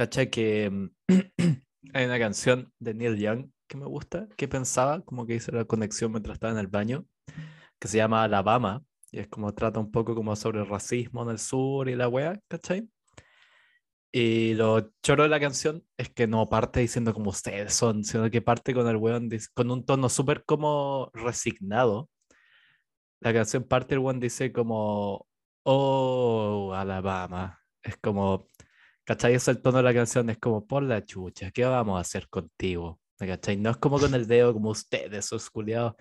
¿Cachai? Que mm, hay una canción de Neil Young que me gusta, que pensaba, como que hice la conexión mientras estaba en el baño, que se llama Alabama, y es como trata un poco como sobre el racismo en el sur y la wea, ¿cachai? Y lo choro de la canción es que no parte diciendo como ustedes son, sino que parte con el weón con un tono súper como resignado. La canción parte el weón dice como, oh, Alabama. Es como, ¿cachai? Es el tono de la canción, es como, por la chucha, ¿qué vamos a hacer contigo? ¿Cachai? No es como con el dedo, como ustedes, esos culiados.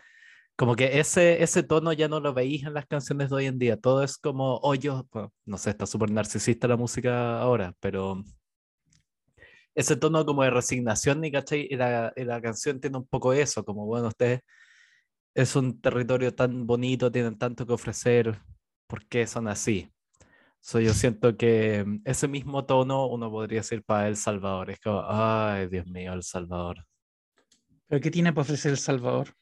Como que ese, ese tono ya no lo veis en las canciones de hoy en día. Todo es como, oh, yo, no sé, está súper narcisista la música ahora, pero ese tono como de resignación, ¿y cachai? Y la, y la canción tiene un poco eso, como, bueno, ustedes es un territorio tan bonito, tienen tanto que ofrecer, ¿por qué son así? So, yo siento que ese mismo tono uno podría decir para El Salvador. Es como, ay, Dios mío, El Salvador. ¿Pero qué tiene para ofrecer El Salvador?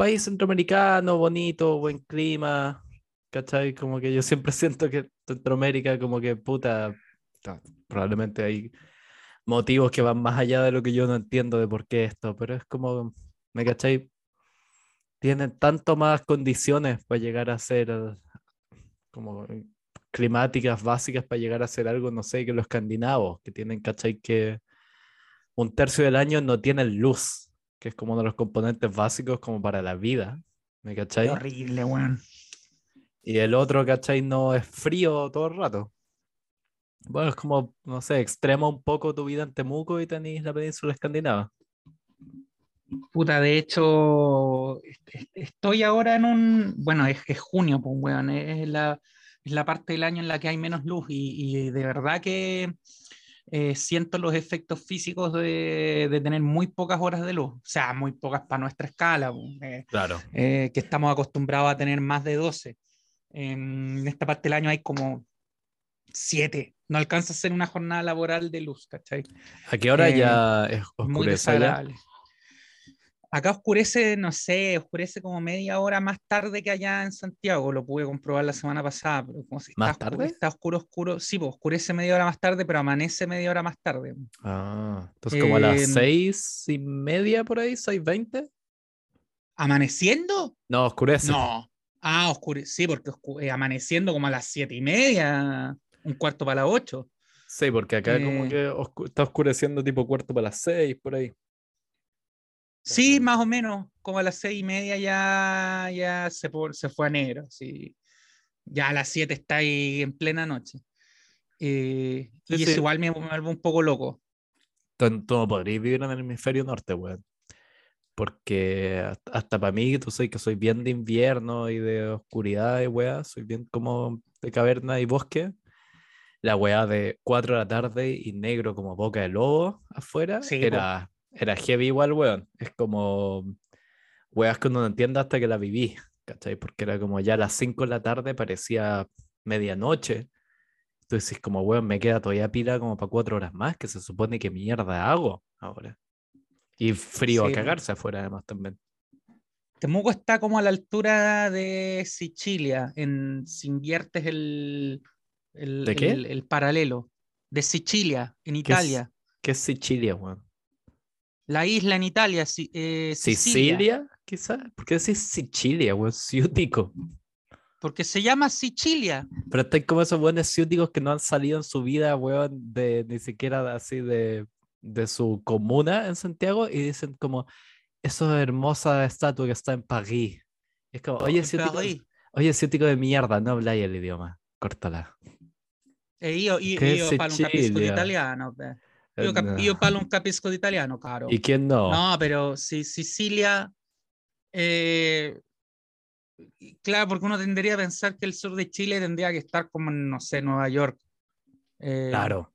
país centroamericano, bonito, buen clima, ¿cachai? Como que yo siempre siento que Centroamérica como que puta, probablemente hay motivos que van más allá de lo que yo no entiendo de por qué esto, pero es como, ¿me cachai? Tienen tanto más condiciones para llegar a ser como climáticas básicas para llegar a ser algo, no sé, que los escandinavos, que tienen, ¿cachai? Que un tercio del año no tienen luz, que es como uno de los componentes básicos como para la vida. ¿Me cachai? horrible, weón. Y el otro, ¿cachai? No es frío todo el rato. Bueno, es como, no sé, extrema un poco tu vida en Temuco y tenéis la península escandinava. Puta, de hecho, estoy ahora en un, bueno, es, es junio, pues, weón, es la, es la parte del año en la que hay menos luz y, y de verdad que eh, siento los efectos físicos de, de, tener muy pocas horas de luz, o sea, muy pocas para nuestra escala, eh, claro. Eh, que estamos acostumbrados a tener más de 12. En esta parte del año hay como 7, no alcanza a ser una jornada laboral de luz, ¿cachai? ¿A qué hora ya es oscurece? Muy desagradable. Acá oscurece, no sé, oscurece como media hora más tarde que allá en Santiago. Lo pude comprobar la semana pasada. Pero como si ¿Más está tarde? Oscuro, está oscuro, oscuro. Sí, pues oscurece media hora más tarde, pero amanece media hora más tarde. Ah, entonces como a las Em, seis y media por ahí, seis veinte. ¿Amaneciendo? No, oscurece. No. Ah, oscurece, sí, porque eh, amaneciendo como a las siete y media, un cuarto para las ocho. Sí, porque acá como Eh. que oscu- está oscureciendo tipo cuarto para las seis, por ahí. Sí, más o menos, como a las seis y media ya, ya se, se fue a negro. Sí. Ya a las siete está ahí en plena noche. Eh, Sí, y sí. eso igual me, vuelve un poco loco. Tú, tú no podrías vivir en el hemisferio norte, weón. Porque hasta, hasta para mí, tú sabes que soy bien de invierno y de oscuridad y weá, soy bien como de caverna y bosque. La weá de 4 de la tarde y negro como boca de lobo afuera Sí, era, era heavy igual, weón. Es como weas que uno no entiende hasta que la viví, ¿cachai? Porque era como ya a las 5 de la tarde parecía medianoche. Entonces, como, weón, me queda todavía pila como para cuatro horas más, que se supone que mierda hago ahora. Y frío Sí, a cagarse afuera, además, también. Temuco está como a la altura de Sicilia, en, si inviertes el, el, ¿De qué? el- el paralelo. De Sicilia, en ¿Qué es- Italia. ¿Qué es Sicilia, weón? La isla en Italia, Si- eh, Sicilia. ¿Sicilia, quizás? ¿Por qué decís Sicilia, weón? Ciútico. Porque se llama Sicilia. Pero están como esos buenos ciúticos que no han salido en su vida, weón, de ni siquiera así de, de su comuna en Santiago y dicen como, esa hermosa estatua que está en París. Es como, oye, ciútico, oye, ciútico de mierda, no habláis el idioma. Córtala. E io, io, io parlo un capisco di Sicilia? italiano. beh. Eh, Io, cap- no. io parlo un capisco di italiano, caro. ¿Y quién no? No, pero si Sicilia. eh, claro, porque uno tendría a pensar que el sur de Chile tendría que estar como no sé, Nueva York. Eh, Claro.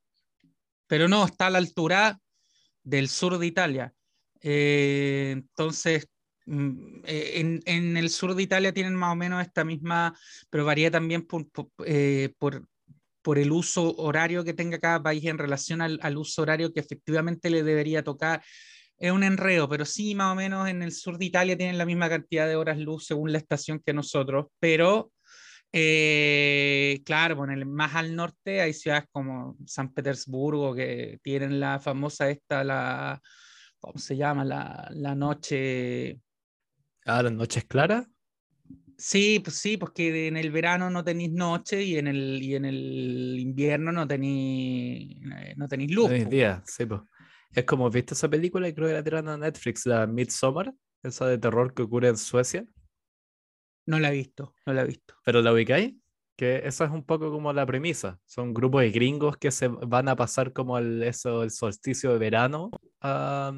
Pero no, está a la altura del sur de Italia. Eh, entonces, mm, eh, en, en el sur de Italia tienen más o menos esta misma, pero varía también por, por, eh, por- por el uso horario que tenga cada país en relación al, al uso horario que efectivamente le debería tocar. Es un enredo, pero sí, más o menos en el sur de Italia tienen la misma cantidad de horas luz según la estación que nosotros, pero Eh, claro, bueno, más al norte hay ciudades como San Petersburgo que tienen la famosa esta, la, ¿cómo se llama? La, la noche... Ah, las noches claras. Sí, pues sí, porque en el verano no tenéis noche y en el, y en el invierno no tenéis, no tenéis luz. No día, sí, pues. Es como, ¿viste esa película? Creo que la tiraron a Netflix, la Midsommar, esa de terror que ocurre en Suecia. No la he visto, no la he visto. ¿Pero la ubicáis? Que esa es un poco como la premisa. Son grupos de gringos que se van a pasar como el, eso, el solsticio de verano a,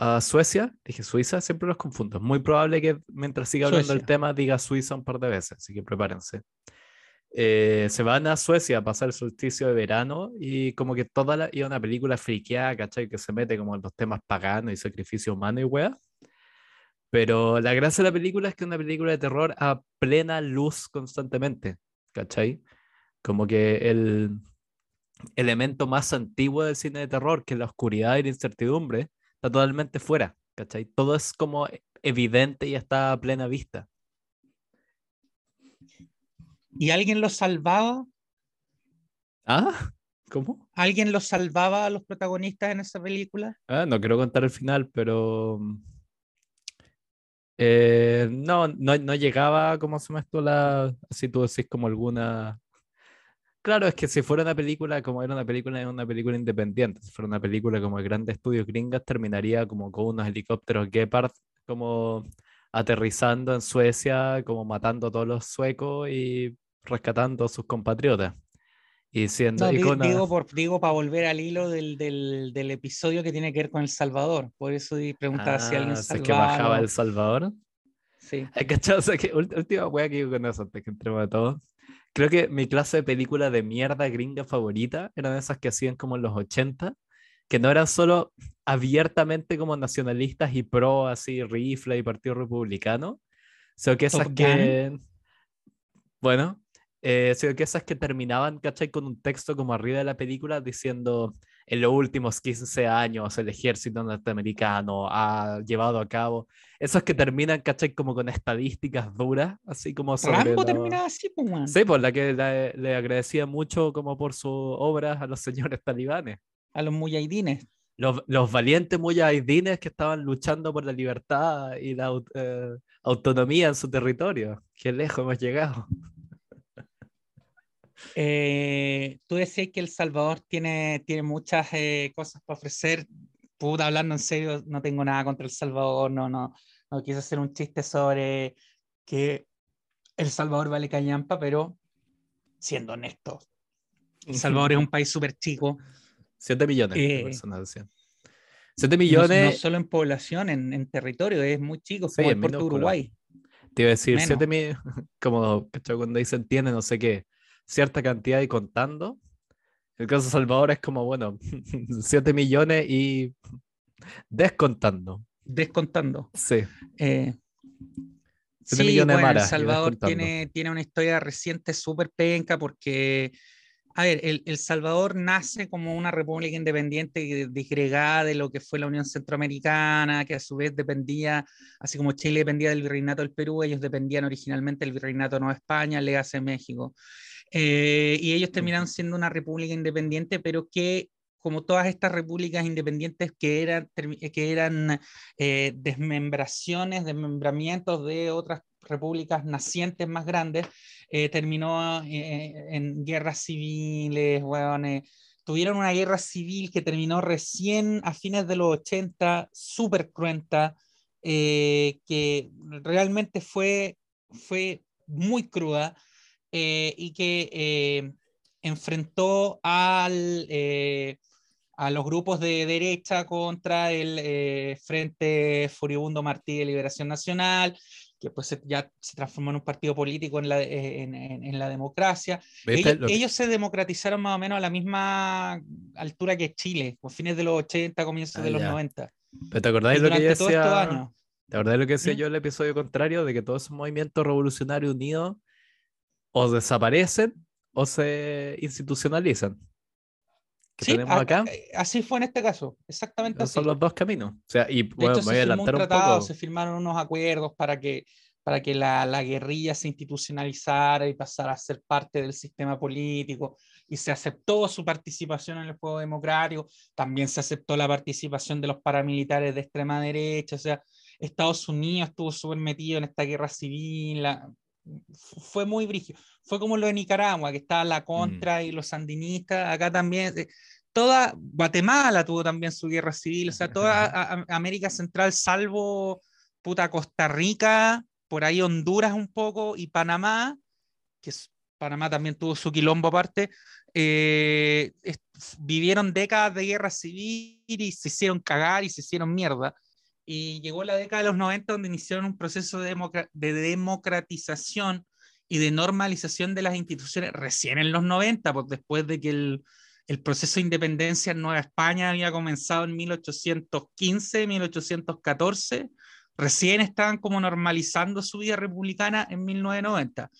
a Suecia. Dije Suiza, siempre los confundo. Es muy probable que mientras siga hablando del tema diga Suiza un par de veces, así que prepárense. Eh, se van a Suecia a pasar el solsticio de verano y como que toda la, y una película friqueada, ¿cachai? Que se mete como en los temas paganos y sacrificio humano y weá. Pero la gracia de la película es que es una película de terror a plena luz constantemente, ¿cachai? Como que el elemento más antiguo del cine de terror, que es la oscuridad y la incertidumbre, está totalmente fuera, ¿cachai? Todo es como evidente y está a plena vista. ¿Y alguien lo salvaba? ¿Ah? ¿Cómo? ¿Alguien lo salvaba a los protagonistas en esa película? Ah, no quiero contar el final, pero eh, no, no, no, llegaba, como se me esto la, si tú decís como alguna... Claro, es que si fuera una película, como era una película, una película independiente, si fuera una película como el Grande Estudio gringas, terminaría como con unos helicópteros Gepard, como aterrizando en Suecia, como matando a todos los suecos y rescatando a sus compatriotas. Y siendo digo, por, digo para volver al hilo del, del, del, episodio que tiene que ver con El Salvador. Por eso preguntaba si alguien salvaba. Ah, que bajaba El Salvador? Sí. ¿Cachado? O sea, que última wea que digo con eso antes que entremos a todos. Creo que mi clase de película de mierda gringa favorita eran esas que hacían como en los 80, que no eran solo abiertamente como nacionalistas y pro, así, rifle y partido republicano, sino que esas que... Bueno, eh, sino que esas que terminaban, ¿cachai? Con un texto como arriba de la película diciendo, en los últimos 15 años el ejército norteamericano ha llevado a cabo, esas que terminan, ¿cachai? Como con estadísticas duras, así como sobre... Rambo terminaba así, pues, Sí, pues la que le, agradecía mucho como por sus obras a los señores talibanes. A los muyahidines. Los, los valientes muyahidines que estaban luchando por la libertad y la eh, autonomía en su territorio. Qué lejos hemos llegado. Eh, tú decías que El Salvador tiene, tiene muchas eh, cosas para ofrecer. Puta, hablando en serio, no tengo nada contra El Salvador, no, no, no quise hacer un chiste sobre que El Salvador vale cañampa, pero siendo honesto, El Salvador es un país súper chico. 7 millones de eh, personas, 7 millones. No, solo en población, en, en, territorio, es muy chico, como el Puerto Uruguay. Te iba a decir, 7 millones, como cuando dicen tiene no sé qué, cierta cantidad y contando. El caso de Salvador es como, bueno, 7 millones y descontando. Descontando. Sí. Eh, sí, millones bueno, El Salvador tiene, tiene una historia reciente súper penca porque, a ver, el, el, Salvador nace como una república independiente disgregada de lo que fue la Unión Centroamericana, que a su vez dependía, así como Chile dependía del virreinato del Perú, ellos dependían originalmente del virreinato de Nueva España, le hace México. Eh, y ellos terminaron siendo una república independiente, pero que como todas estas repúblicas independientes que eran, que eran eh, desmembraciones, desmembramientos de otras repúblicas nacientes más grandes, eh, terminó en guerras civiles, tuvieron una guerra civil que terminó recién a fines de los 80, súper cruenta, que realmente fue, fue muy cruda. Eh, y que eh, enfrentó al, eh, a los grupos de derecha contra el Frente Furibundo Martí de Liberación Nacional, que pues ya se transformó en un partido político en la, en, en, la democracia. Ellos, se democratizaron más o menos a la misma altura que Chile, por fines de los 80, comienzos ah, de los 90. ¿Pero te acordáis lo que yo decía? ¿Te acordáis lo que decía ¿Mm? yo el episodio contrario de que todos esos movimientos revolucionarios unidos o desaparecen o se institucionalizan. sí, acá. así fue en este caso, exactamente Son los dos caminos. O sea, y bueno, se, firmó un tratado, se firmaron unos acuerdos para que, para que la, la, guerrilla se institucionalizara y pasara a ser parte del sistema político, y se aceptó su participación en el juego democrático, también se aceptó la participación de los paramilitares de extrema derecha, o sea, Estados Unidos estuvo súper metido en esta guerra civil, la, fue muy brígido. Fue como lo de Nicaragua, que estaba la contra mm. y los sandinistas, acá también, eh, toda Guatemala tuvo también su guerra civil, o sea, toda América Central, salvo puta Costa Rica, por ahí Honduras un poco y Panamá, que Panamá también tuvo su quilombo aparte, eh, vivieron décadas de guerra civil y se hicieron cagar y se hicieron mierda. Y llegó la década de los 90 donde iniciaron un proceso de, de democratización y de normalización de las instituciones recién en los 90, pues después de que el, el proceso de independencia en Nueva España había comenzado en 1815, 1814 recién estaban como normalizando su vida republicana en 1990.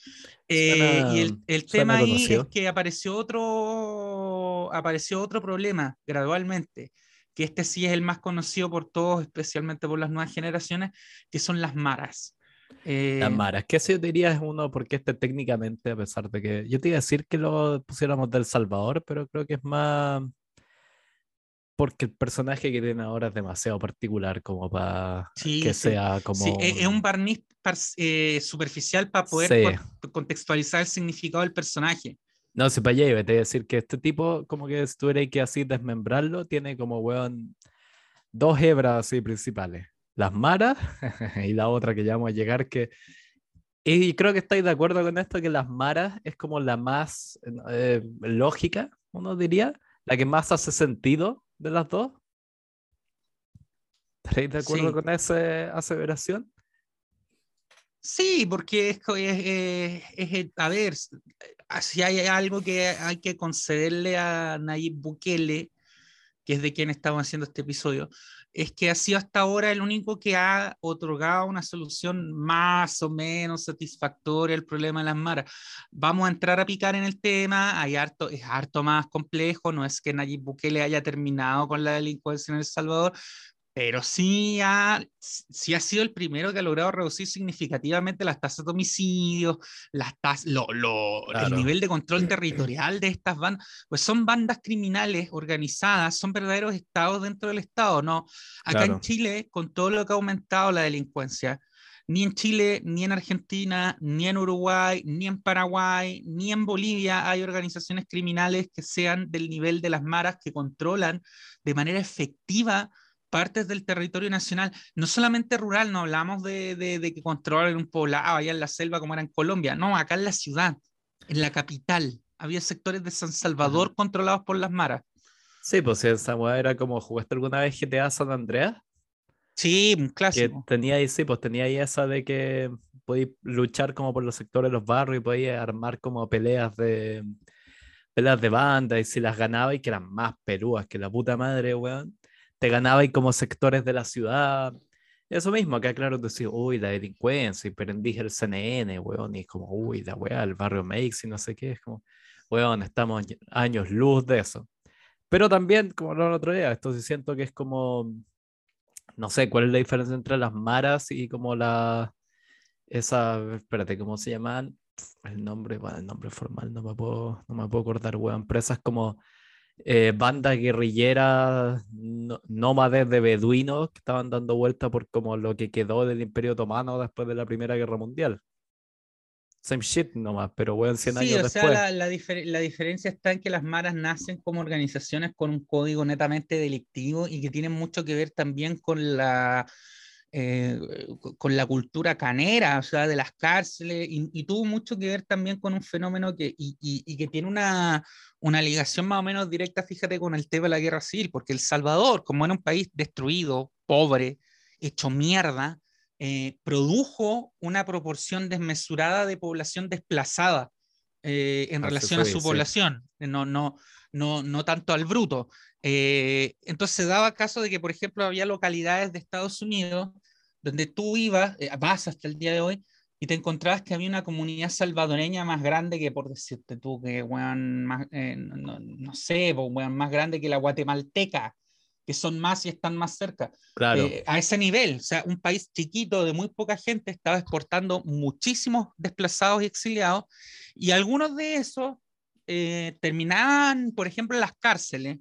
Eh, y el, el tema ahí es que apareció otro, apareció otro problema gradualmente, que este sí es el más conocido por todos, especialmente por las nuevas generaciones, que son las maras. Eh, las maras, ¿qué se diría es uno? Porque este técnicamente, a pesar de que yo te iba a decir que lo pusiéramos del Salvador, pero creo que es más porque el personaje que tiene ahora es demasiado particular como para que sea como... Sí, es un barniz eh, superficial para poder contextualizar el significado del personaje. No, si para allá te voy a decir que este tipo, como que si tuviera que así desmembrarlo, tiene como, weón, dos hebras así principales. Las maras y la otra que ya vamos a llegar que... Y creo que estáis de acuerdo con esto, que las maras es como la más eh, lógica, uno diría, la que más hace sentido de las dos? ¿Estaréis de acuerdo con esa aseveración? Sí, porque es, es, a ver, si hay algo que hay que concederle a Nayib Bukele, que es de quien estamos haciendo este episodio, es que ha sido hasta ahora el único que ha otorgado una solución más o menos satisfactoria al problema de las maras. Vamos a entrar a picar en el tema, hay harto, es harto más complejo, no es que Nayib Bukele haya terminado con la delincuencia en El Salvador, pero sí ha, sí ha sido el primero que ha logrado reducir significativamente las tasas de homicidios, las tasas, lo, lo, el nivel de control territorial de estas bandas, pues son bandas criminales organizadas, son verdaderos estados dentro del estado, ¿no? Acá en Chile, con todo lo que ha aumentado la delincuencia, ni en Chile, ni en Argentina, ni en Uruguay, ni en Paraguay, ni en Bolivia hay organizaciones criminales que sean del nivel de las maras que controlan de manera efectiva partes del territorio nacional, no solamente rural, no hablamos de, de, que controlen un poblado allá en la selva como era en Colombia, no, acá en la ciudad, en la capital, había sectores de San Salvador controlados por las maras. Sí, pues esa era como, ¿jugaste alguna vez GTA San Andreas? Sí, un clásico. Que tenía ahí, sí, pues tenía ahí esa de que podías luchar como por los sectores de los barrios y podías armar como peleas de peleas de banda y si las ganaba y que eran más perúas que la puta madre, weón te ganaba y como sectores de la ciudad. Eso mismo, acá claro, decía, uy, la delincuencia, y prendí el CNN, weón, y es como, uy, la weá, el barrio Makes y no sé qué, es como, weón, estamos años luz de eso. Pero también, como lo otro día, esto sí siento que es como, no sé, cuál es la diferencia entre las maras y como la, esa, espérate, ¿cómo se llaman? El nombre, bueno, el nombre formal, no me puedo, no me puedo acordar, weón, empresas como eh, bandas guerrilleras nómades de beduinos que estaban dando vuelta por como lo que quedó del Imperio Otomano después de la Primera Guerra Mundial. Same shit nomás, pero bueno, 100 sí, años o Sea, la, la, la, diferencia está en que las maras nacen como organizaciones con un código netamente delictivo y que tienen mucho que ver también con la eh, con la cultura canera, o sea, de las cárceles, y, tuvo mucho que ver también con un fenómeno que, y, y, que tiene una, una, ligación más o menos directa, fíjate, con el tema de la guerra civil, porque El Salvador, como era un país destruido, pobre, hecho mierda, eh, produjo una proporción desmesurada de población desplazada eh, en relación a su población, no, no, no, no tanto al bruto. Eh, entonces se daba caso de que, por ejemplo, había localidades de Estados Unidos donde tú ibas, eh, vas hasta el día de hoy, y te encontrabas que había una comunidad salvadoreña más grande que, por decirte tú, que, weón, más, eh, no, sé, más grande que la guatemalteca, que son más y están más cerca. Claro. Eh, a ese nivel, o sea, un país chiquito de muy poca gente estaba exportando muchísimos desplazados y exiliados, y algunos de esos eh, terminaban, por ejemplo, en las cárceles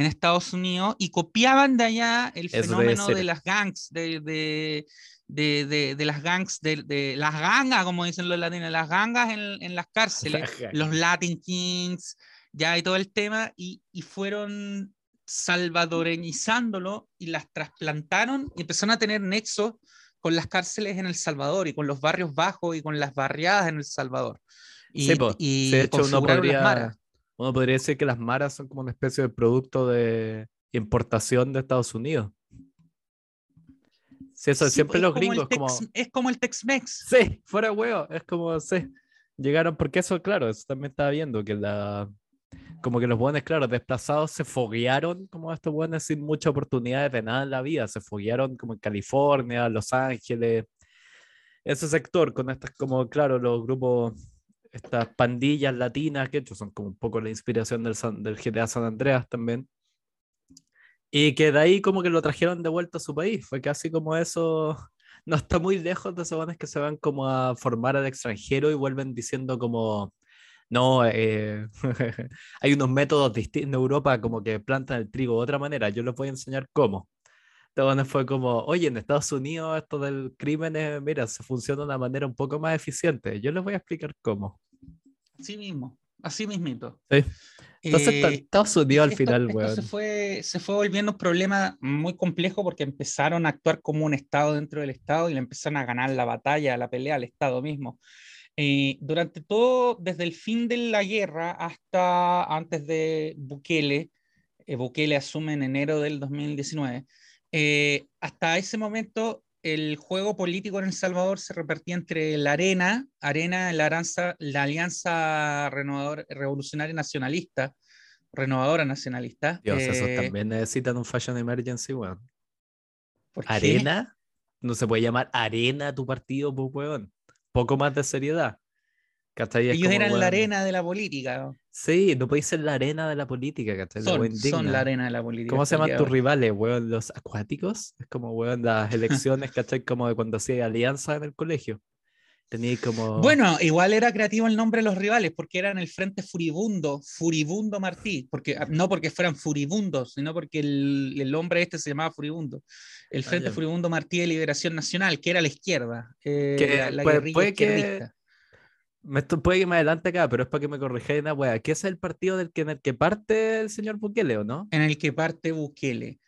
en Estados Unidos y copiaban de allá el fenómeno de las gangs, de, de, de, de las gangs, de, las gangas, como dicen los latinos, las gangas en, en las cárceles, los Latin Kings, ya y todo el tema, y, y fueron salvadoreñizándolo y las trasplantaron y empezaron a tener nexos con las cárceles en El Salvador y con los barrios bajos y con las barriadas en El Salvador. Y, Sí, y de hecho, uno podría. Uno podría decir que las maras son como una especie de producto de importación de Estados Unidos. Sí, eso Sí, siempre es los como gringos, como, Tex- Es como el Tex-Mex. sí, fuera huevo, es como, sí, llegaron, porque eso, claro, eso también estaba viendo, que la, como que los buenos, claro, desplazados se foguearon, como estos buenos sin muchas oportunidades de nada en la vida, se foguearon como en California, Los Ángeles, ese sector con estas, como, claro, los grupos, estas pandillas latinas, que son como un poco la inspiración del, San- del GTA San Andreas también. Y que de ahí como que lo trajeron de vuelta a su país. Fue casi como eso. No está muy lejos de esos que se van como a formar al extranjero y vuelven diciendo como, no, eh, hay unos métodos distintos en Europa como que plantan el trigo de otra manera. Yo les voy a enseñar cómo. Entonces fue como, oye, en Estados Unidos esto del crimen, es, mira, se funciona de una manera un poco más eficiente. Yo les voy a explicar cómo. Así mismo, así mismito. Sí. Entonces, Eh, Estados Unidos al esto- final, esto weón. se fue, se fue volviendo un problema muy complejo porque empezaron a actuar como un Estado dentro del Estado y le empezaron a ganar la batalla, la pelea al Estado mismo. Eh, durante todo, desde el fin de la guerra hasta antes de Bukele, eh, Bukele asume en enero del 2019, eh, hasta ese momento el juego político en El Salvador se repartía entre la Arena, Arena, la, Aranza- la Alianza Renovador- Revolucionaria Nacionalista, Renovadora Nacionalista. Dios, esos eh, también necesitan un fashion emergency, weón. ¿por qué? ¿Arena? No se puede llamar arena tu partido, pues, weón. Poco más de seriedad. ¿Cachai? Ellos eran weón, la arena de la política. ¿no? Sí, no podéis ser la arena de la política, ¿cachai? La Son, weá son la arena de la política. ¿Cómo se llaman tus rivales, weón? ¿Los acuáticos? Es como, weón, las elecciones, ¿cachai? Como de cuando hacía alianza en el colegio. Teníais como... Bueno, igual era creativo el nombre de los rivales, porque eran el Frente Furibundo, Furibundo Martí, porque, ah, no porque fueran furibundos, sino porque el, el hombre este se llamaba Furibundo. El Frente Ah, ya. Furibundo Martí de Liberación Nacional, que era la izquierda, eh, Que la, la guerrilla puede que-. Me esto puede que me adelante acá, pero es para que me corrijáis una weá. ¿Qué es el partido del que, en el que parte el señor Bukele, o no? en el que parte Bukele.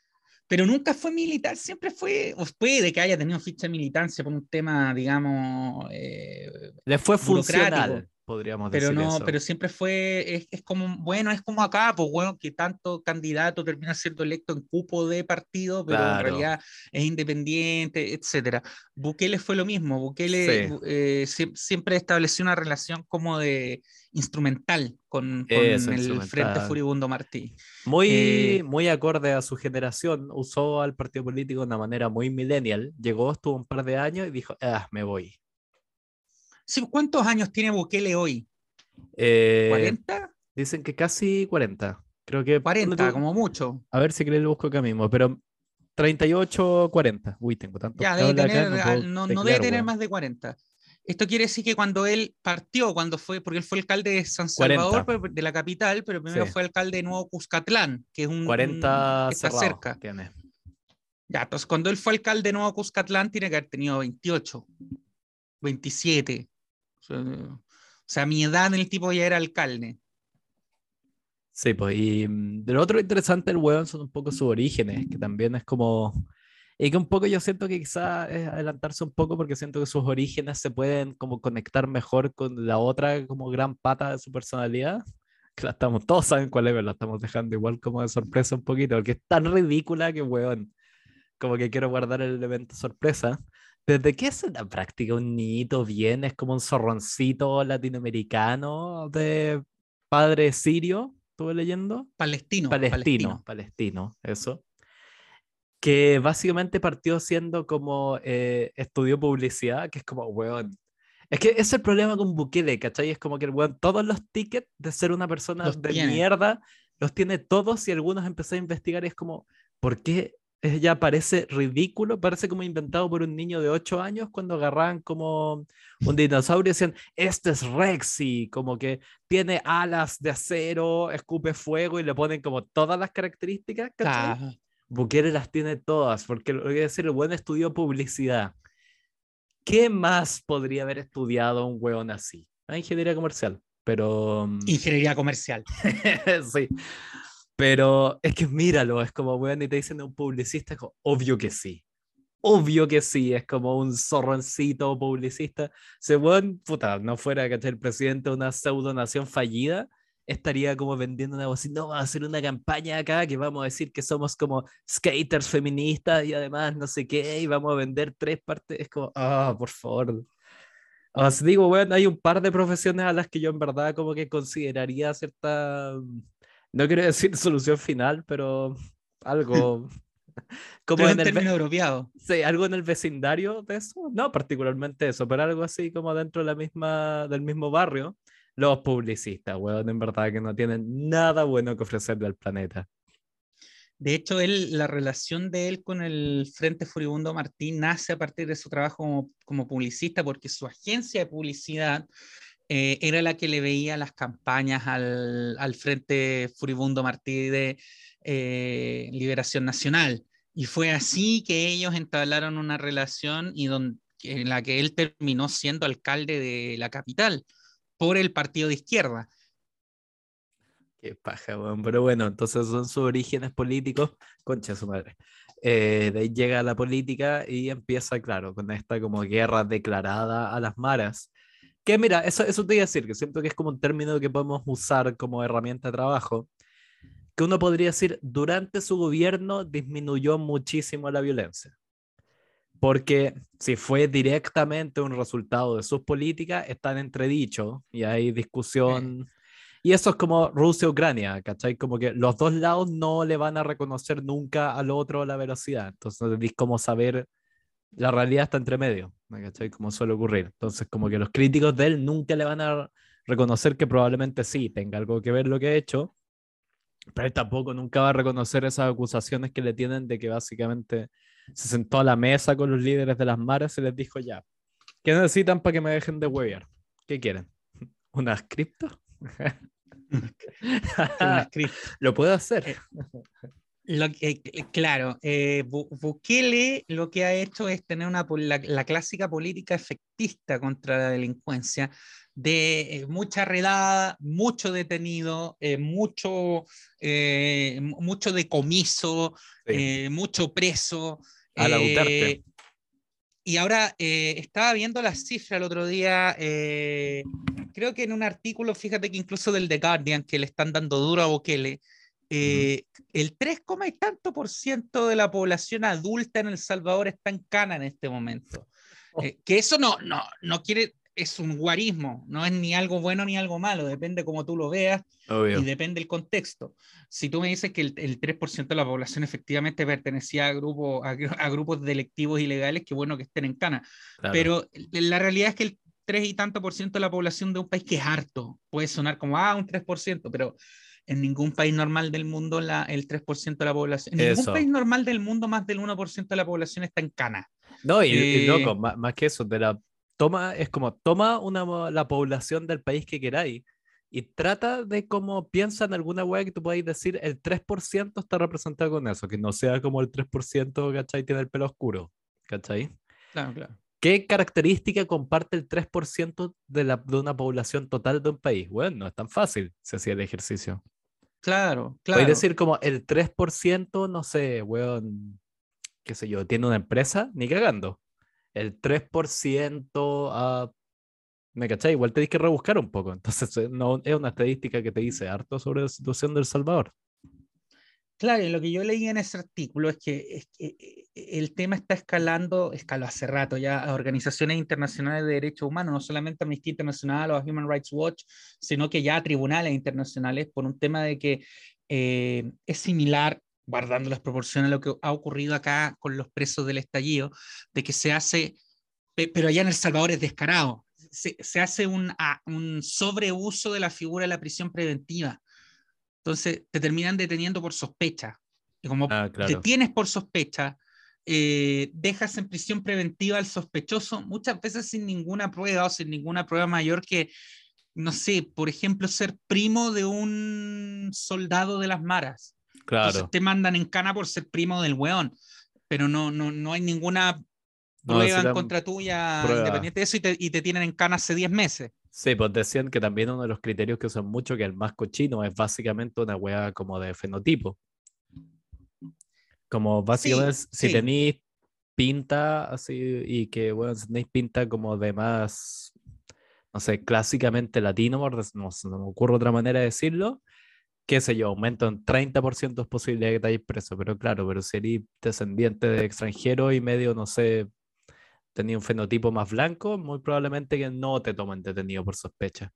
Pero nunca fue militar, siempre fue, o puede que haya tenido ficha de militancia por un tema, digamos, eh, Le fue funcional, podríamos pero decir no, eso. pero siempre fue, es, es como, bueno, es como acá, pues bueno, que tanto candidato termina siendo electo en cupo de partido, pero Claro. en realidad es independiente, etcétera. Bukele fue lo mismo, Bukele Sí. eh, sie- siempre estableció una relación como de instrumental con, con Eso, el Frente instrumental. Furibundo Martí. Muy, Eh, muy acorde a su generación, usó al partido político de una manera muy millennial. Llegó, estuvo un par de años y dijo, ah, me voy. Sí, ¿Cuántos años tiene Bukele hoy? Eh, ¿40? Dicen que casi 40. Creo que... ponle 40, tú- como mucho. A ver si lo busco acá mismo, pero 38, 40. Uy, tengo tanto. Ya, debe tener, al- no, no debe tener más de 40. Esto quiere decir que cuando él partió, cuando fue, porque él fue alcalde de San 40. Salvador, pero- de la capital, pero primero Sí. fue alcalde de Nuevo Cuscatlán, que es un, un- 40 que está cerca. tiene. Ya, entonces cuando él fue alcalde de Nuevo Cuscatlán, tiene que haber tenido 28, 27. O sea, sea, a mi edad el tipo ya era alcalde. Sí, pues, y mm, de lo otro interesante del weón son un poco sus orígenes, que también es como, y que un poco yo siento que quizá es adelantarse un poco porque siento que sus orígenes se pueden como conectar mejor con la otra como gran pata de su personalidad, que la estamos, todos saben cuál es, pero la estamos dejando igual como de sorpresa un poquito, porque es tan ridícula que weón, como que quiero guardar el elemento sorpresa. ¿Desde qué es la práctica un niñito bien? Es como un zorroncito latinoamericano de padre sirio, estuve leyendo. Palestino. Palestino, palestino, eso. Que básicamente partió siendo como eh, estudió publicidad, que es como, weón. Es que es el problema con Bukele, ¿cachai? Es como que el weón, todos los tickets de ser una persona Los de tiene. mierda, los tiene todos y algunos empecé a investigar y es como, ¿por qué ya parece ridículo? Parece como inventado por un niño de 8 años cuando agarraban como un dinosaurio y decían, este es Rexy, como que tiene alas de acero, escupe fuego y le ponen como todas las características. ¿cachai? Bukele las tiene todas, porque lo que decir, el buen estudió publicidad. ¿Qué más podría haber estudiado un hueón así? Ah, ingeniería comercial, pero... Mm, ingeniería comercial. sí. Pero es que míralo, es como, weón, y te dicen un publicista, es obvio que sí. Obvio que sí, es como un zorroncito publicista. Se weón, puta, no fuera que el presidente de una pseudo nación fallida, estaría como vendiendo una voz, no, va a hacer una campaña acá que vamos a decir que somos como skaters feministas y además no sé qué, y vamos a vender tres partes, es como, ah, por favor. Os digo, bueno, hay un par de profesiones a las que yo en verdad como que consideraría cierta, no quiero decir solución final, pero algo... como en el término Sí, algo en el vecindario de eso, no particularmente eso, pero algo así como dentro de la misma, del mismo barrio los publicistas, weón, en verdad que no tienen nada bueno que ofrecerle al planeta. De hecho, él, la relación de él con el Frente Furibundo Martín nace a partir de su trabajo como, publicista, porque su agencia de publicidad eh, era la que le veía las campañas al, al Frente Furibundo Martín de eh, Liberación Nacional. Y fue así que ellos entablaron una relación y en la que él terminó siendo alcalde de la capital por el partido de izquierda. Qué paja, pero bueno, entonces son sus orígenes políticos, concha su madre. Eh, de ahí llega la política y empieza, claro, con esta como guerra declarada a las maras. Que mira, eso, eso te iba a decir, que siento que es como un término que podemos usar como herramienta de trabajo, que uno podría decir, durante su gobierno disminuyó muchísimo la violencia porque si fue directamente un resultado de sus políticas, están entredicho y hay discusión. Y eso es como Rusia-Ucrania, ¿cachai? Como que los dos lados no le van a reconocer nunca al otro la velocidad. Entonces, es como saber, la realidad está entre medio, ¿cachai? Como suele ocurrir. Entonces, como que los críticos de él nunca le van a reconocer que probablemente sí tenga algo que ver lo que ha hecho, pero él tampoco nunca va a reconocer esas acusaciones que le tienen de que básicamente se sentó a la mesa con los líderes de las mares y les dijo ya, ¿qué necesitan para que me dejen de huevear? ¿Qué quieren? ¿Unas cripto? Lo puedo hacer. Eh, lo eh, claro, eh, Bukele lo que ha hecho es tener una, la, clásica política efectista contra la delincuencia, de mucha redada, mucho detenido, mucho, mucho decomiso, mucho preso. A la y ahora estaba viendo las cifras el otro día, creo que en un artículo, fíjate que incluso del The Guardian, que le están dando duro a Bukele, eh, el 3, y tanto por ciento de la población adulta en El Salvador está en cana en este momento. Oh. Eh, que eso no, no, no quiere, es un guarismo, no es ni algo bueno ni algo malo, depende como tú lo veas y depende el contexto. Si tú me dices que el, 3% de la población efectivamente pertenecía a, grupo, a, grupos delictivos ilegales, qué bueno que estén en cana. Pero la realidad es que el 3 y tanto por ciento de la población de un país que es harto, puede sonar como, ah, un 3%, pero en ningún país normal del mundo la, el 3% de la población. En ningún país normal del mundo más del 1% de la población está en cana. No, y, eh, loco, más, que eso, de la, toma, es como toma una, la población del país que queráis y trata de como piensa en alguna web que tú podáis decir el 3% está representado con eso, que no sea como el 3%, ¿cachai? Tiene el pelo oscuro, ¿cachai? Claro, claro. ¿Qué característica comparte el 3% de, la, de una población total de un país? Bueno, no es tan fácil si hacía el ejercicio. Claro, claro. Voy a decir como el 3%, no sé, weón, qué sé yo, tiene una empresa, ni cagando. El 3% a... ¿Me cachai? Igual tenéis que rebuscar un poco. Entonces, eh, no es una estadística que te dice harto sobre la situación del Salvador. Claro, lo que yo leí en ese artículo es que, eh, el tema está escalando, escaló hace rato ya a organizaciones internacionales de derechos humanos, no solamente Amnistía Internacional o Human Rights Watch, sino que ya a tribunales internacionales por un tema de que eh, es similar, guardando las proporciones, a lo que ha ocurrido acá con los presos del estallido, de que se hace, pero allá en El Salvador es descarado, se, hace un, un sobreuso de la figura de la prisión preventiva entonces te terminan deteniendo por sospecha. Y como Ah, te tienes por sospecha, eh, dejas en prisión preventiva al sospechoso muchas veces sin ninguna prueba o sin ninguna prueba mayor que, no sé, por ejemplo, ser primo de un soldado de las maras. Entonces Claro. te mandan en cana por ser primo del weón, pero no, no, no hay ninguna No, prueba sí en contra tuya prueba. independiente de eso y te, y te tienen en cana hace 10 meses. Sí, pues decían que también uno de los criterios que usan mucho, que el más cochino, es básicamente una wea como de fenotipo. Como básicamente, si sí. tenéis pinta así y que, bueno, si tenéis pinta como de más, no sé, clásicamente latino, no, se me ocurre otra manera de decirlo, qué sé yo, aumenta un 30% las posibilidades de que hayas preso, pero claro, pero si eres descendiente de extranjero y medio, no sé, tenía un fenotipo más blanco, muy probablemente que no te tomen detenido por sospecha.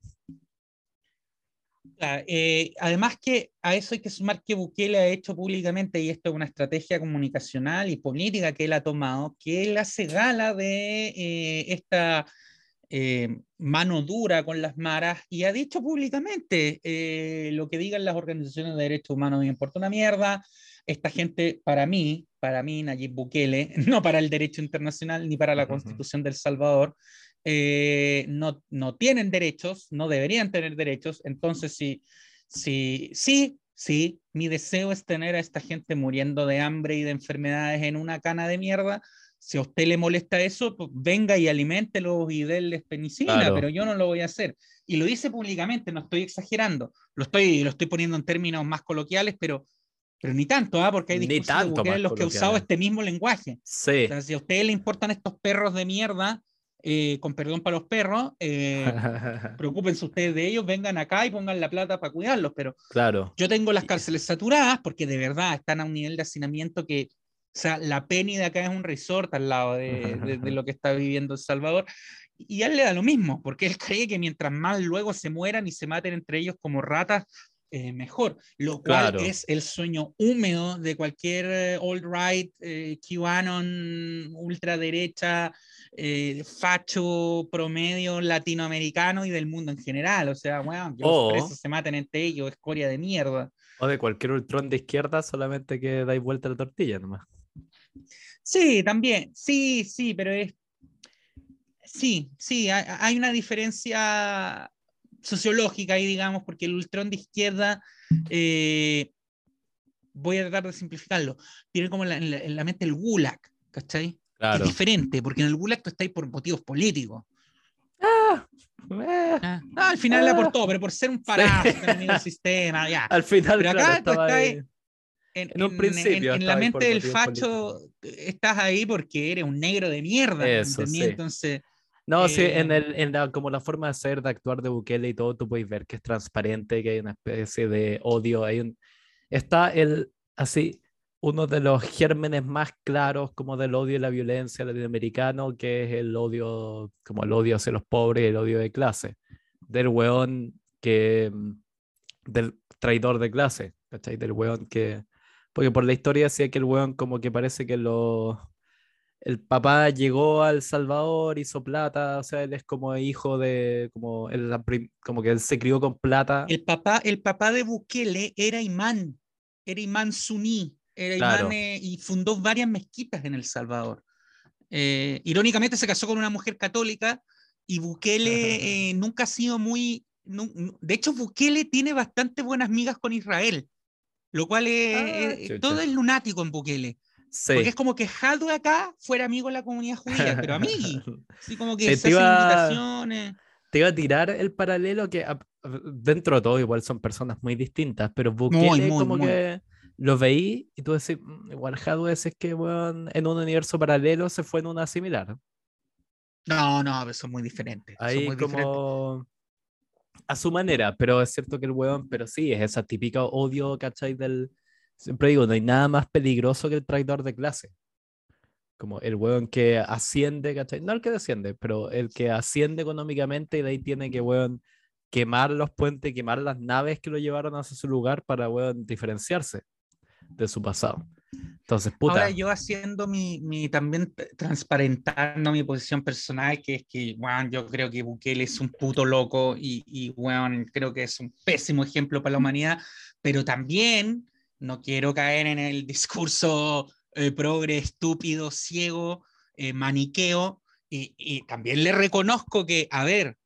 Ah, eh, además que a eso hay que sumar que Bukele ha hecho públicamente, y esto es una estrategia comunicacional y política que él ha tomado, que él hace gala de eh, esta eh, mano dura con las maras y ha dicho públicamente eh, lo que digan las organizaciones de derechos humanos me importa una mierda. Esta gente, para mí, para mí, Nayib Bukele, no para el derecho internacional ni para la Ujú. constitución del Salvador, eh, no, no tienen derechos, no deberían tener derechos. Entonces, sí, sí, sí, sí, mi deseo es tener a esta gente muriendo de hambre y de enfermedades en una cana de mierda. Si a usted le molesta eso, pues venga y aliméntelos y denles penicilina, Claro. pero yo no lo voy a hacer. Y lo dice públicamente, no estoy exagerando. Lo estoy, lo estoy poniendo en términos más coloquiales, pero, pero ni tanto, ¿ah? porque hay discursos de tanto Bukele más en los que he usado este mismo lenguaje. Sí. O sea, si a ustedes le importan estos perros de mierda, eh, con perdón para los perros, eh, ustedes de ellos, vengan acá y pongan la plata para cuidarlos, pero claro. yo tengo las cárceles saturadas porque de verdad están a un nivel de hacinamiento que, o sea, la Penny de acá es un resort al lado de, de- de lo que está viviendo El Salvador. Y a él le da lo mismo, porque él cree que mientras más luego se mueran y se maten entre ellos como ratas, eh, mejor. Lo cual Claro. es el sueño húmedo de cualquier eh, alt-right, eh, QAnon, ultraderecha, eh, facho promedio latinoamericano y del mundo en general. O sea, bueno, que los presos se maten entre ellos, escoria de mierda. O de cualquier ultrón de izquierda, solamente que dais vuelta a la tortilla nomás. Sí, también, sí, sí, pero es... Sí, sí, hay, hay una diferencia sociológica ahí, digamos, porque el ultrón de izquierda, eh, voy a tratar de simplificarlo, tiene como en la, en la- en la mente el gulag, ¿cachai? Que Claro. Es diferente, porque en el gulag tú estás por motivos políticos. Eh, Ah, ah, al final le aportó, pero por ser un parásito, enemigo del sistema, ya. al final, Pero acá claro, tú estaba estás ahí. En, En un principio en- en la mente del facho estás ahí porque eres un negro de mierda. Eso, sí. Entonces, No, sí, Eh, en, el, en la, como la forma de ser, de actuar de Bukele y todo, tú puedes ver que es transparente, que hay una especie de odio. Hay un, está el, así, uno de los gérmenes más claros como del odio y la violencia latinoamericano, que es el odio, como el odio hacia los pobres el odio de clase. Del weón que, mm, del traidor de clase, ¿cachai? Del weón que, porque por la historia decía que el weón como que parece que lo el papá llegó a El Salvador, hizo plata, o sea, él es como hijo de, como, él como que él se crió con plata. el papá, el papá de Bukele era imán, era imán suní, era Claro. imán eh, y fundó varias mezquitas en El Salvador. Eh, irónicamente se casó con una mujer católica y Bukele eh, nunca ha sido muy... de hecho, Bukele tiene bastante buenas migas con Israel, lo cual es, Ah, eh, chucha. todo es lunático en Bukele. Sí. Porque es como que Jadwe acá fuera amigo de la comunidad judía, pero amigui. Así como que Te se iba- invitaciones. Te iba a tirar el paralelo que a- dentro de todo igual son personas muy distintas, pero Bukele muy, como muy. que lo veí y tú decís, "Mm, igual Hadwe es que weón, en un universo paralelo se fue en una similar. No, no, pero son muy diferentes. son Ahí muy diferentes. como a su manera, pero es cierto que el weón, pero sí, es esa típica odio, ¿cachai? Del, siempre digo, no hay nada más peligroso que el traidor de clase. Como el weón que asciende, ¿cachai? No el que desciende, pero el que asciende económicamente y de ahí tiene que, weón, quemar los puentes, quemar las naves que lo llevaron hacia su lugar para, weón, diferenciarse de su pasado. Entonces, puta, Ahora yo haciendo mi, mi también transparentando mi posición personal, que es que, weón, yo creo que Bukele es un puto loco y, y creo que es un pésimo ejemplo para la humanidad, pero también no quiero caer en el discurso eh, progre, estúpido, ciego, eh, maniqueo, y, también le reconozco que, a ver,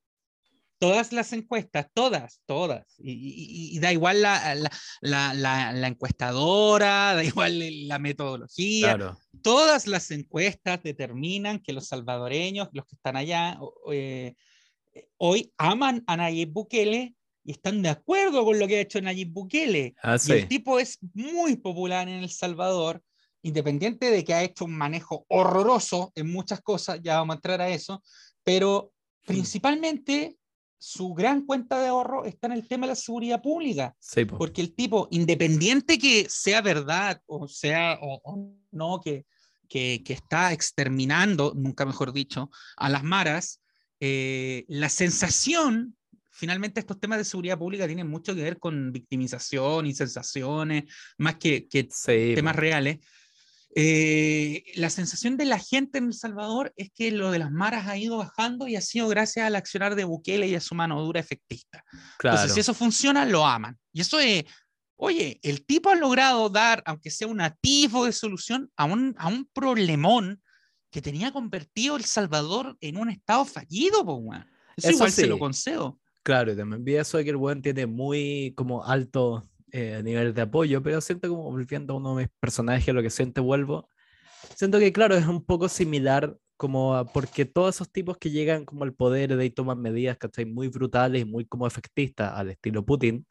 todas las encuestas, todas, todas, y, da igual la, la, la, encuestadora, da igual la metodología, todas las encuestas determinan que los salvadoreños, los que están allá, eh, hoy aman a Nayib Bukele y están de acuerdo con lo que ha hecho Nayib Bukele. Ah, y el tipo es muy popular en El Salvador, independiente de que ha hecho un manejo horroroso en muchas cosas, ya vamos a entrar a eso, pero mm. principalmente su gran cuenta de ahorro está en el tema de la seguridad pública. porque el tipo, independiente que sea verdad o sea o, no, que, que, que, está exterminando, nunca mejor dicho, a las maras, eh, la sensación finalmente estos temas de seguridad pública tienen mucho que ver con victimización y sensaciones, más que, que temas reales. Eh, la sensación de la gente en El Salvador es que lo de las maras ha ido bajando y ha sido gracias al accionar de Bukele y a su mano dura efectista. Entonces, si eso funciona, lo aman. Y eso es, oye, el tipo ha logrado dar, aunque sea un atisbo de solución, a un, a un problemón que tenía convertido El Salvador en un estado fallido, pues, Eso, igual se lo concedo. Claro, también vi eso de que el buen tiene muy como alto eh, nivel de apoyo, pero siento como volviendo a uno de mis personajes, lo que siente vuelvo, siento que claro, es un poco similar como porque todos esos tipos que llegan como al poder de ahí toman medidas, ¿cachai? Muy brutales y muy como efectistas al estilo Putin,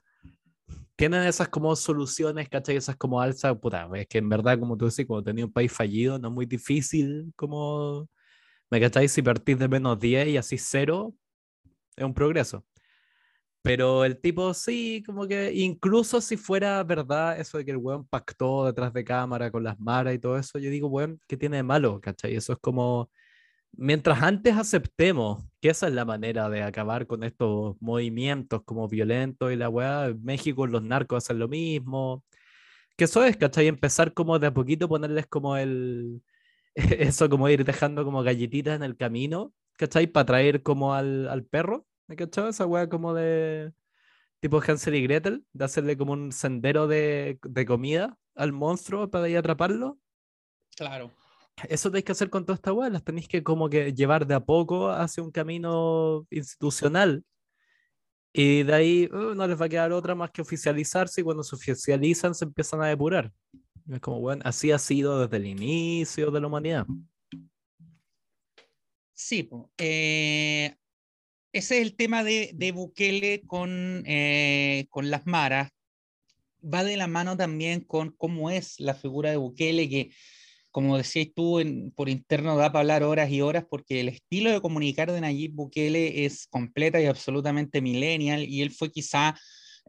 tienen esas como soluciones, ¿cachai? Esas como alzas, puta, es que en verdad, como tú decís, cuando tenía un país fallido, no es muy difícil como, ¿me cachai? Si partís de menos 10 y así cero, es un progreso. Pero el tipo sí, como que incluso si fuera verdad eso de que el weón pactó detrás de cámara con las maras y todo eso, yo digo, weón, ¿qué tiene de malo? ¿Cachai? Eso es como, mientras antes aceptemos que esa es la manera de acabar con estos movimientos como violentos y la weá, en México los narcos hacen lo mismo, que eso es, ¿cachai? Empezar como de a poquito ponerles como el, eso como ir dejando como galletitas en el camino, ¿cachai? Para traer como al, al perro ¿Me cachado? Esa weá como de tipo Hansel y Gretel, de hacerle como un sendero de, de comida al monstruo para ir a atraparlo. Claro. Eso tenéis que hacer con toda esta weá, las tenéis que como que llevar de a poco hacia un camino institucional. Y de ahí uh, no les va a quedar otra más que oficializarse y cuando se oficializan se empiezan a depurar. Es como, bueno, así ha sido desde el inicio de la humanidad. Sí, eh, ese es el tema de, de Bukele con, eh, con las maras. Va de la mano también con cómo es la figura de Bukele, que como decías tú, por interno da para hablar horas y horas, porque el estilo de comunicar de Nayib Bukele es completa y absolutamente millennial, y él fue quizá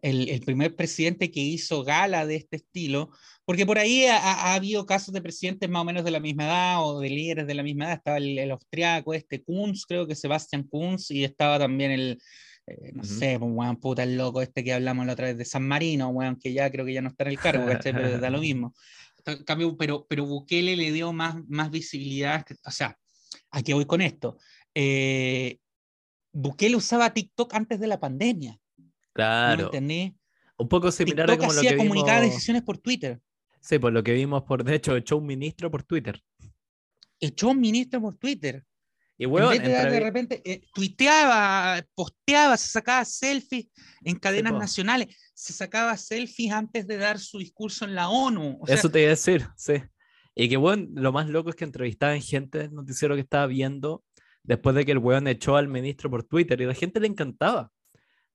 el, primer presidente que hizo gala de este estilo, porque por ahí ha, habido casos de presidentes más o menos de la misma edad o de líderes de la misma edad. Estaba el, austriaco, este Kunz, creo que Sebastian Kunz, y estaba también el, eh, no sé, un weón puta el loco este que hablamos la otra vez de San Marino, weón, que ya creo que ya no está en el cargo, pero da lo mismo. cambio, pero, pero Bukele le dio más, más visibilidad, o sea, aquí voy con esto. Eh, Bukele usaba TikTok antes de la pandemia. Claro. Un poco similar a como lo que comunicar decisiones por Twitter. Sí, por lo que vimos por, de hecho, echó un ministro por Twitter. Echó un ministro por Twitter. Y bueno, de, repente eh, tuiteaba, posteaba, se sacaba selfies en cadenas nacionales, se sacaba selfies antes de dar su discurso en la ONU. Eso te iba a decir, sí. Y que bueno, lo más loco es que entrevistaban gente del noticiero que estaba viendo después de que el weón echó al ministro por Twitter y la gente le encantaba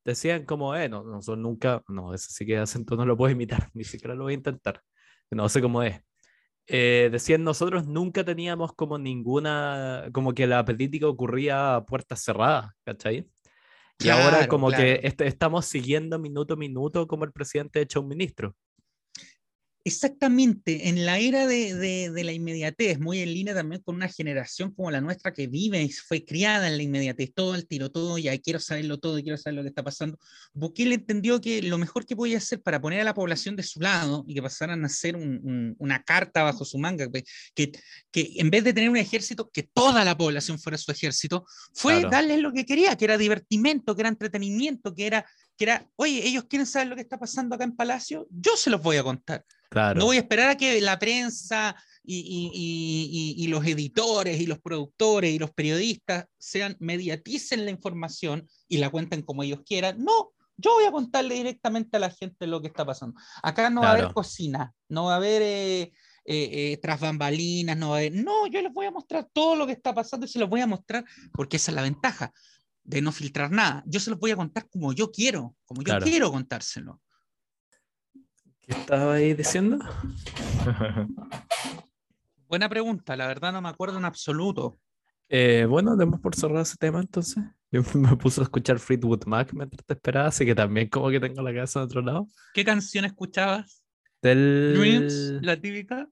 decían como, eh, no, nosotros nunca, no, ese sí que acento no lo puedo imitar, ni siquiera lo voy a intentar, no sé cómo es. Eh, decían, nosotros nunca teníamos como ninguna, como que la política ocurría a puertas cerradas, ¿cachai? Y ahora como que este, estamos siguiendo minuto a minuto como el presidente hecho un ministro. Exactamente, en la era de, de, la inmediatez, muy en línea también con una generación como la nuestra que vive y fue criada en la inmediatez, todo al tiro, todo, ya quiero saberlo todo, quiero saber lo que está pasando. Bukele entendió que lo mejor que podía hacer para poner a la población de su lado y que pasaran a ser una carta bajo su manga, que, que en vez de tener un ejército, que toda la población fuera su ejército, fue darles lo que quería, que era divertimento, que era entretenimiento, que era que era, oye, ellos quieren saber lo que está pasando acá en Palacio, yo se los voy a contar. Claro. No voy a esperar a que la prensa y, y- y- y- y los editores y los productores y los periodistas sean, mediaticen la información y la cuenten como ellos quieran. No, yo voy a contarle directamente a la gente lo que está pasando. Acá no va a haber Claro. cocina, no va a haber eh, eh, eh, tras bambalinas, no va a haber... No, yo les voy a mostrar todo lo que está pasando y se los voy a mostrar porque esa es la ventaja de no filtrar nada. Yo se los voy a contar como yo quiero, como yo Claro. quiero contárselo. ¿Qué estaba ahí diciendo? Buena pregunta, la verdad no me acuerdo en absoluto. Eh, bueno, demos por cerrado ese tema entonces. Yo me puse a escuchar Fleetwood Mac mientras te esperaba, así que también como que tengo la cabeza en otro lado. ¿Qué canción escuchabas? Del... Dreams, la típica.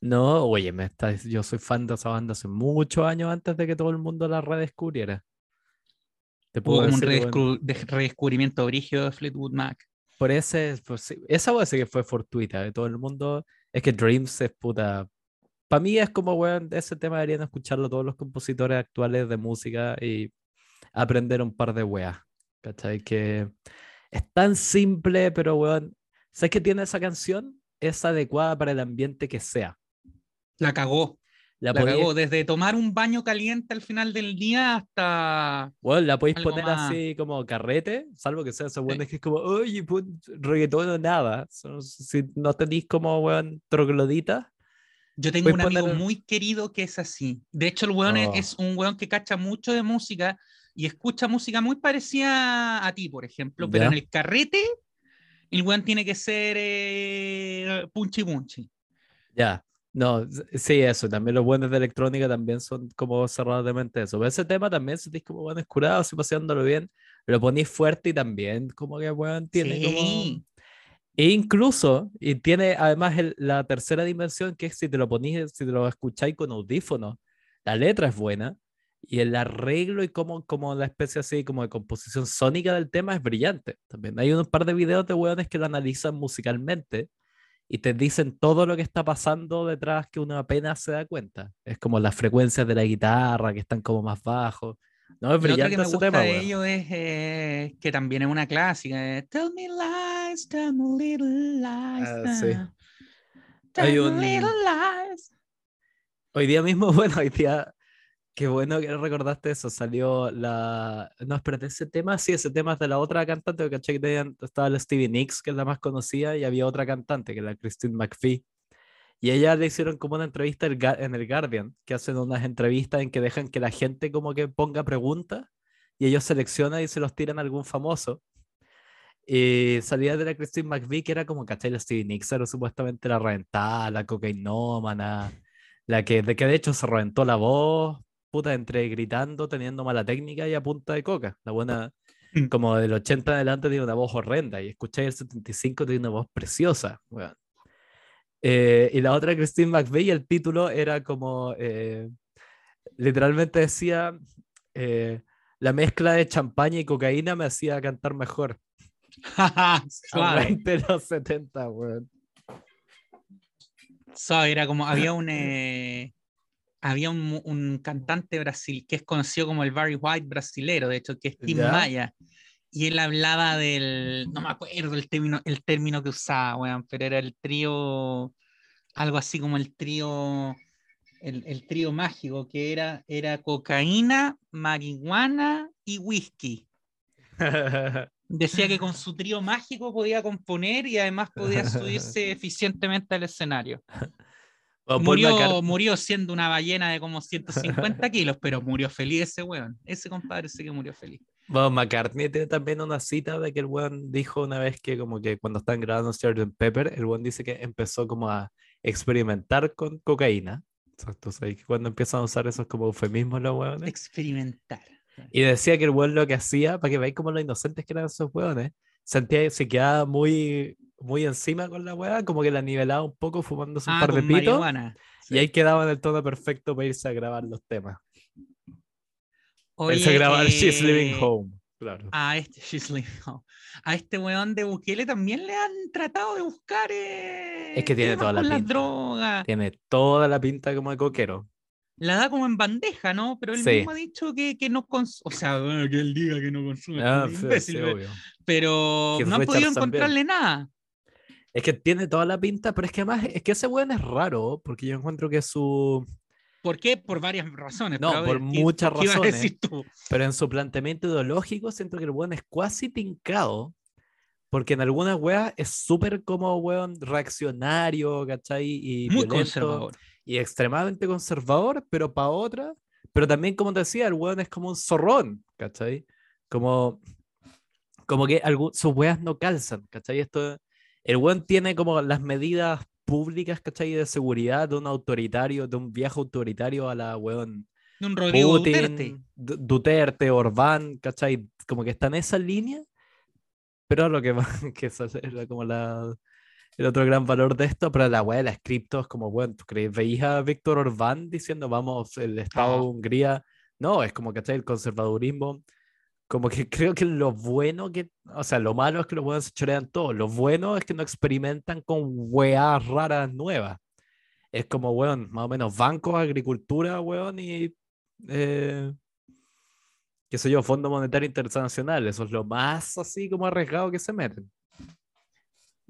No, oye, me está... yo soy fan de esa banda hace muchos años antes de que todo el mundo la redescubriera. Te Hubo como un bueno, redescubrimiento brígido de Fleetwood Mac. Por ese, por sí, esa a decir que fue fortuita de todo el mundo. Es que Dreams es puta. Para mí es como, weón, ese tema deberían escucharlo todos los compositores actuales de música y aprender un par de weas. ¿Cachai? Que es tan simple, pero weón, ¿sabes qué tiene esa canción? Es adecuada para el ambiente que sea. La cagó. La, La podéis- cagó. Desde tomar un baño caliente al final del día hasta. weón, la podéis poner más. así como carrete, salvo que sea esos weones que es como, oye, pon reggaetón o nada. Si no tenéis como, weón, troglodita. Yo tengo un amigo poner- muy querido que es así. De hecho, el weón es- Oh. es un weón que cacha mucho de música y escucha música muy parecida a ti, por ejemplo, pero Ya. en el carrete, el weón tiene que ser eh, punchi punchi. Ya, no, sí, eso, también los buenos de electrónica también son como cerrados de mente eso. Pero ese tema también sentís como buenos curados y paseándolo bien, lo ponís fuerte y también como que weón tiene como... Sí. E incluso, y tiene además el- la tercera dimensión que es si te lo ponís, si te lo escucháis con audífonos, la letra es buena y el arreglo y como, como la especie así como de composición sónica del tema es brillante. También hay un par de videos de weones que lo analizan musicalmente y te dicen todo lo que está pasando detrás que uno apenas se da cuenta. Es como las frecuencias de la guitarra que están como más bajos. No, es brillante que me gusta tema, de weón. ellos es eh, que también es una clásica. eh, Tell me lies, tell me little lies. Ah, sí. Tell Hay me un- little lies. Hoy día mismo, bueno, hoy día, qué bueno que recordaste eso, salió la... No, espérate, ese tema, sí, ese tema es de la otra cantante, que caché que tenían- estaba la Stevie Nicks, que es la más conocida, y había otra cantante, que es la Christine McPhee. Y ella le hicieron como una entrevista en el Guardian, que hacen unas entrevistas en que dejan que la gente como que ponga preguntas, y ellos seleccionan y se los tiran a algún famoso. Y salía de la Christine McVie, que era como, ¿cachai? La Stevie Nicks era supuestamente la reventada, la cocainómana, la que de, que de hecho se reventó la voz, puta, entre gritando, teniendo mala técnica y a punta de coca. La buena, Mm. como del 80 en adelante, tiene una voz horrenda, y escucháis el 75, tiene una voz preciosa, weón. Eh, y la otra, Christine McVie, el título era como, eh, literalmente decía, eh, la mezcla de champaña y cocaína me hacía cantar mejor. Suave. Aguante los 70, weón. Era como, había un, eh, había un, un cantante brasil que es conocido como el Barry White brasilero, de hecho, que es Tim ¿Ya? Maya. Y él hablaba del, no me acuerdo el término, el término que usaba, weón, pero era el trío, algo así como el trío, el, el trío mágico, que era, era cocaína, marihuana y whisky. Decía que con su trío mágico podía componer y además podía subirse eficientemente al escenario. Murió, murió siendo una ballena de como 150 kilos, pero murió feliz ese weón. Ese compadre sí que murió feliz. Bueno, McCartney tiene también una cita de que el weón dijo una vez que como que cuando estaban grabando Sgt. Pepper, el weón dice que empezó como a experimentar con cocaína. Sea, que cuando empiezan a usar esos como eufemismos los weones. Experimentar. Y decía que el weón lo que hacía, para que veáis como los inocentes que eran esos weones, sentía, se quedaba muy, muy encima con la weá, como que la nivelaba un poco fumándose un Ah, par de pitos. Y ahí quedaba en el tono perfecto para irse a grabar los temas. Oye, irse a grabar She's Living Home. Claro. A este, She's Living Home. A este weón de Bukele también le han tratado de buscar. eh, Es que tiene toda la pinta. Tiene toda la pinta como de coquero. la da como en bandeja, ¿no? Pero él Sí. mismo ha dicho que, que no consume, o sea, bueno, que él diga que no consume, Ah, es sí, imbécil, sí, obvio. pero no han podido encontrarle nada. Es que tiene toda la pinta, pero es que además, es que ese weón es raro, porque yo encuentro que su. ¿Por qué? Por varias razones. No, por ver, ¿qué- muchas qué razones. decir tú? Pero en su planteamiento ideológico, siento que el weón es casi tincado, porque en algunas weas es súper como weón reaccionario, ¿cachai? Y Muy violento, conservador. Y extremadamente conservador, pero para otra. Pero también, como te decía, el weón es como un zorrón, ¿cachai? Como, como que algu- sus weas no calzan, ¿cachai? Esto, el weón tiene como las medidas públicas, ¿cachai? De seguridad de un autoritario, de un viejo autoritario a la weón De un Rodrigo Putin, Duterte. Du- Duterte, Orbán, ¿cachai? Como que está en esa línea, pero lo que que era como la, el otro gran valor de esto, pero la weá de las criptos, como, bueno, ¿tú crees? ¿Veías a Víctor Orbán diciendo, vamos, el Estado de No. Hungría? No, es como, ¿cachai? El conservadurismo, como que creo que lo bueno que, o sea, lo malo es que los buenos se chorean todo, lo bueno es que no experimentan con weas raras nuevas. Es como, weón, más o menos bancos, agricultura, weón, y eh, qué sé yo, Fondo Monetario Internacional, eso es lo más así como arriesgado que se meten.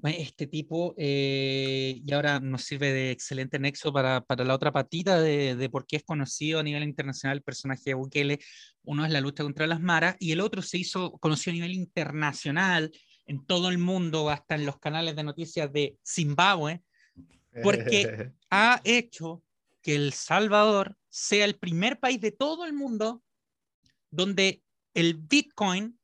Este tipo, eh, y ahora nos sirve de excelente nexo para, para la otra patita de, de por qué es conocido a nivel internacional el personaje de Bukele. Uno es la lucha contra las maras y el otro se hizo conocido a nivel internacional en todo el mundo, hasta en los canales de noticias de Zimbabue, Porque- ha hecho que El Salvador sea el primer país de todo el mundo donde el Bitcoin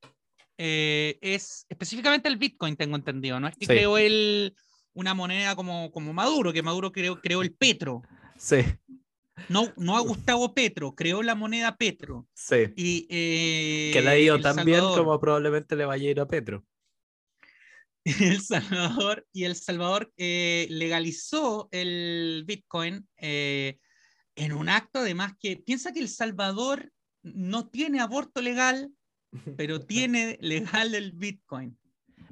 eh, es específicamente el Bitcoin, tengo entendido, no es que Sí. creó él una moneda como, como Maduro, que Maduro creó, creó el Petro. Sí, No, no a Gustavo Petro, creó la moneda Petro. sí. Y, eh, Que le ha ido tan bien como probablemente le vaya a ir a Petro. El Salvador y El Salvador eh, legalizó el Bitcoin eh, en un acto además que piensa que El Salvador no tiene aborto legal, pero tiene legal el Bitcoin.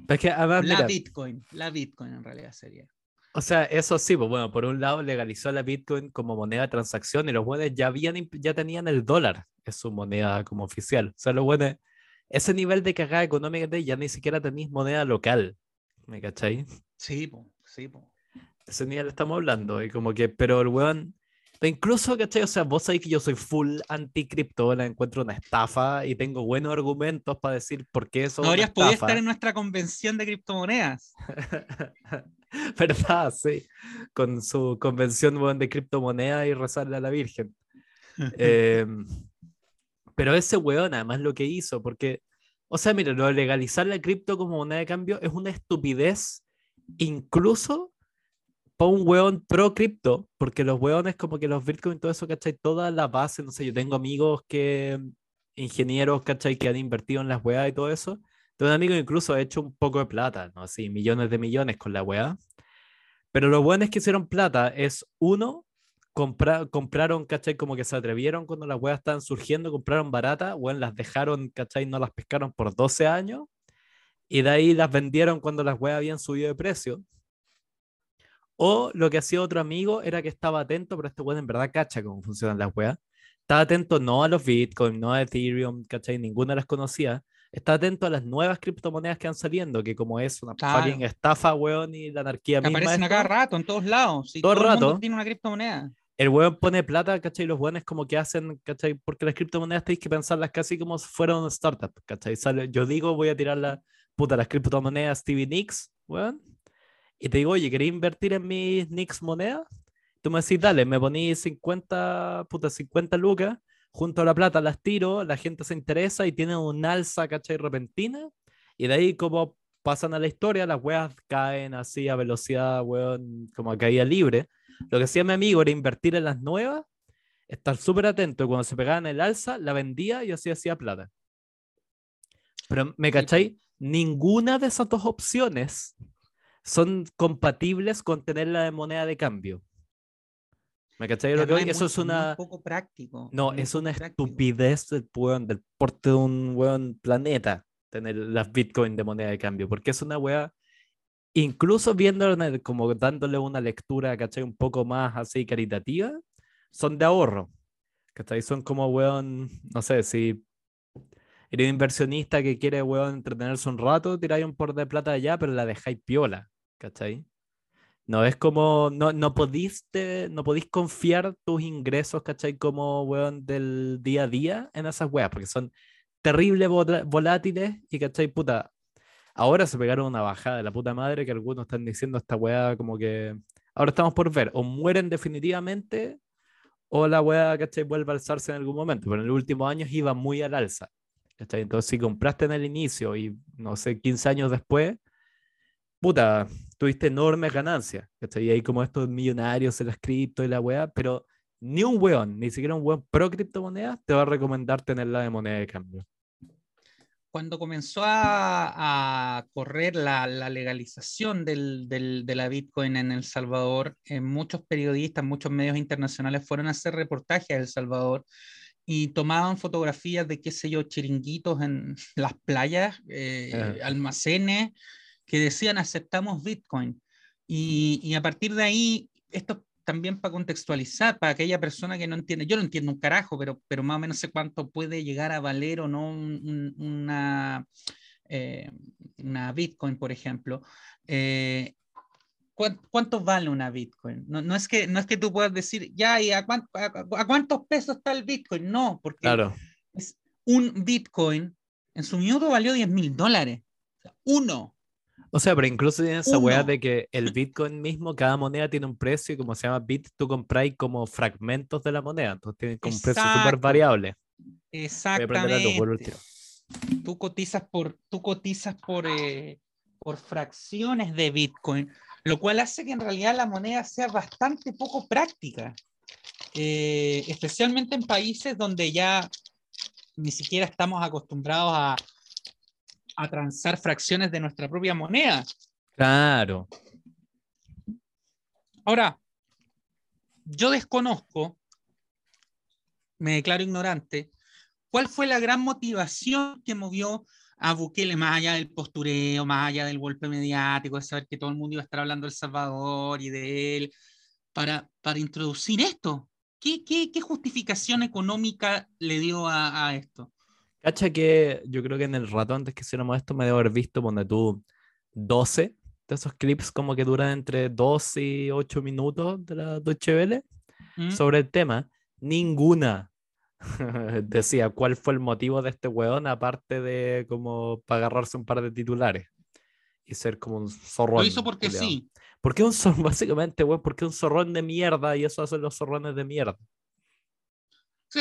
Pero es que además, La mira, Bitcoin, la Bitcoin en realidad sería. o sea, eso sí, pues bueno, por un lado legalizó la Bitcoin como moneda de transacción y los buenos ya, habían, ya tenían el dólar, es su moneda como oficial. O sea, los buenos, ese nivel de cagada económica de ya ni siquiera tenéis moneda local, ¿me cachai? Sí, po, sí, po. ese nivel estamos hablando. Y como que, pero el weón, incluso, ¿cachai? O sea, vos sabéis que yo soy full anti-cripto, la encuentro una estafa y tengo buenos argumentos para decir por qué eso No habrías podido estar en nuestra convención de criptomonedas. ¿Verdad? Sí. Con su convención de criptomonedas y rezarle a la Virgen. Em, pero ese weón, además, lo que hizo, porque, o sea, mira, lo de legalizar la cripto como moneda de cambio es una estupidez, incluso para un weón pro cripto, porque los weones, como que los Bitcoin todo eso, ¿cachai? Toda la base, no sé, yo tengo amigos que, ingenieros, ¿cachai? Que han invertido en las weas y todo eso. Tengo un amigo que incluso ha hecho un poco de plata, ¿no? Así, millones de millones con la wea. Pero lo bueno es que hicieron plata es, uno, compra- compraron, ¿cachai? Como que se atrevieron cuando las weas estaban surgiendo, compraron barata, bueno, las dejaron, ¿cachai? No las pescaron por 12 años y de ahí las vendieron cuando las weas habían subido de precio. O lo que hacía otro amigo era que estaba atento, pero este weón en verdad cacha cómo funcionan las weas. Estaba atento no a los Bitcoin, no a Ethereum, ¿cachai? Ninguna las conocía. Está atento a las nuevas criptomonedas que han saliendo, que como es una Claro. fucking estafa, weón, y la anarquía Que misma. aparecen a cada rato, en todos lados. y Todo el el mundo rato. tiene una criptomoneda. el weón pone plata, ¿cachai? Los weones como que hacen, ¿cachai? Porque las criptomonedas tenéis que pensarlas casi como si fueran startup, ¿cachai? Sale, yo digo, voy a tirar la puta, las criptomonedas Stevie Nicks, weón. Y te digo, oye, ¿querés invertir en mis Nicks monedas? Tú me decís, dale, me poní 50, puta, 50 lucas, junto a la plata las tiro, la gente se interesa y tiene un alza, ¿cachai? Repentina. Y de ahí como pasan a la historia, las weas caen así a velocidad, weón, como a caída libre. Lo que hacía mi amigo era invertir en las nuevas, estar súper atento y cuando se pegaban el alza, la vendía y así hacía plata. Pero, ¿me cachai? Ninguna de esas dos opciones son compatibles con tenerla de moneda de cambio. ¿Me cachai? Lo que? Eso muy- es una... muy poco práctico. No, es una práctico. estupidez del, weón, del porte de un weón planeta tener las Bitcoin de moneda de cambio, porque es una weá, incluso viéndolo en- como dándole una lectura, ¿cachai? Un poco más así caritativa, son de ahorro, ¿Cachai? Son como, weón, no sé, si eres inversionista que quiere, weón, entretenerse un rato, tiráis un por de plata allá, pero la dejáis piola, ¿cachai? No es como, no, no podís, no podís confiar tus ingresos, ¿cachai? Como, weón, del día a día en esas weas, porque son terribles volátiles y, ¿cachai? Puta, ahora se pegaron una bajada de la puta madre que algunos están diciendo esta wea como que ahora estamos por ver, o mueren definitivamente o la wea, ¿cachai? Vuelve a alzarse en algún momento, pero en los últimos años iba muy al alza, ¿cachai? Entonces si compraste en el inicio y, no sé, 15 años después, puta, tuviste enormes ganancias, ¿cachai? Y ahí como estos millonarios en las cripto y la wea, pero ni un weón, ni siquiera un weón pro criptomonedas te va a recomendar tenerla de moneda de cambio. Cuando comenzó a, correr la, legalización de la Bitcoin en El Salvador, eh, muchos periodistas, muchos medios internacionales fueron a hacer reportajes a El Salvador y tomaban fotografías de, qué sé yo, chiringuitos en las playas, eh, almacenes, que decían aceptamos Bitcoin. Y, y, a partir de ahí, esto también para contextualizar, para aquella persona que no entiende, yo no entiendo un carajo, pero, pero más o menos sé cuánto puede llegar a valer o no una, eh, una Bitcoin, por ejemplo. Eh, ¿Cuánto vale una Bitcoin? No, no, es que, no es que tú puedas decir, ya, ¿y a, cuántos pesos está el Bitcoin? No, porque claro. es un Bitcoin en su minuto valió 10 mil dólares. Uno. O sea, pero incluso tiene esa weá de que el Bitcoin mismo, cada moneda tiene un precio y como se llama Bit, tú compráis como fragmentos de la moneda, entonces tiene como un precio súper variable. Exactamente. Tú cotizas por, tú cotizas por, eh, por fracciones de Bitcoin, lo cual hace que en realidad la moneda sea bastante poco práctica, eh, especialmente en países donde ya ni siquiera estamos acostumbrados a, a transar fracciones de nuestra propia moneda. Claro. Ahora, yo desconozco, me declaro ignorante, cuál fue la gran motivación que movió a Bukele más allá del postureo, más allá del golpe mediático, de saber que todo el mundo iba a estar hablando del Salvador y de él, para, para introducir esto. ¿Qué, qué, qué justificación económica le dio a, a esto? Cacha que yo creo que en el rato antes que hiciéramos esto me debo haber visto, donde tú 12 de esos clips como que duran entre 12 y 8 minutos de la Deutsche Welle ¿Mm? sobre el tema. Ninguna decía cuál fue el motivo de este weón, aparte de como para agarrarse un par de titulares y ser como un zorrón. Lo hizo porque sí. ¿Por qué un zorrón? Básicamente, weón, porque un zorrón de mierda y eso hacen los zorrones de mierda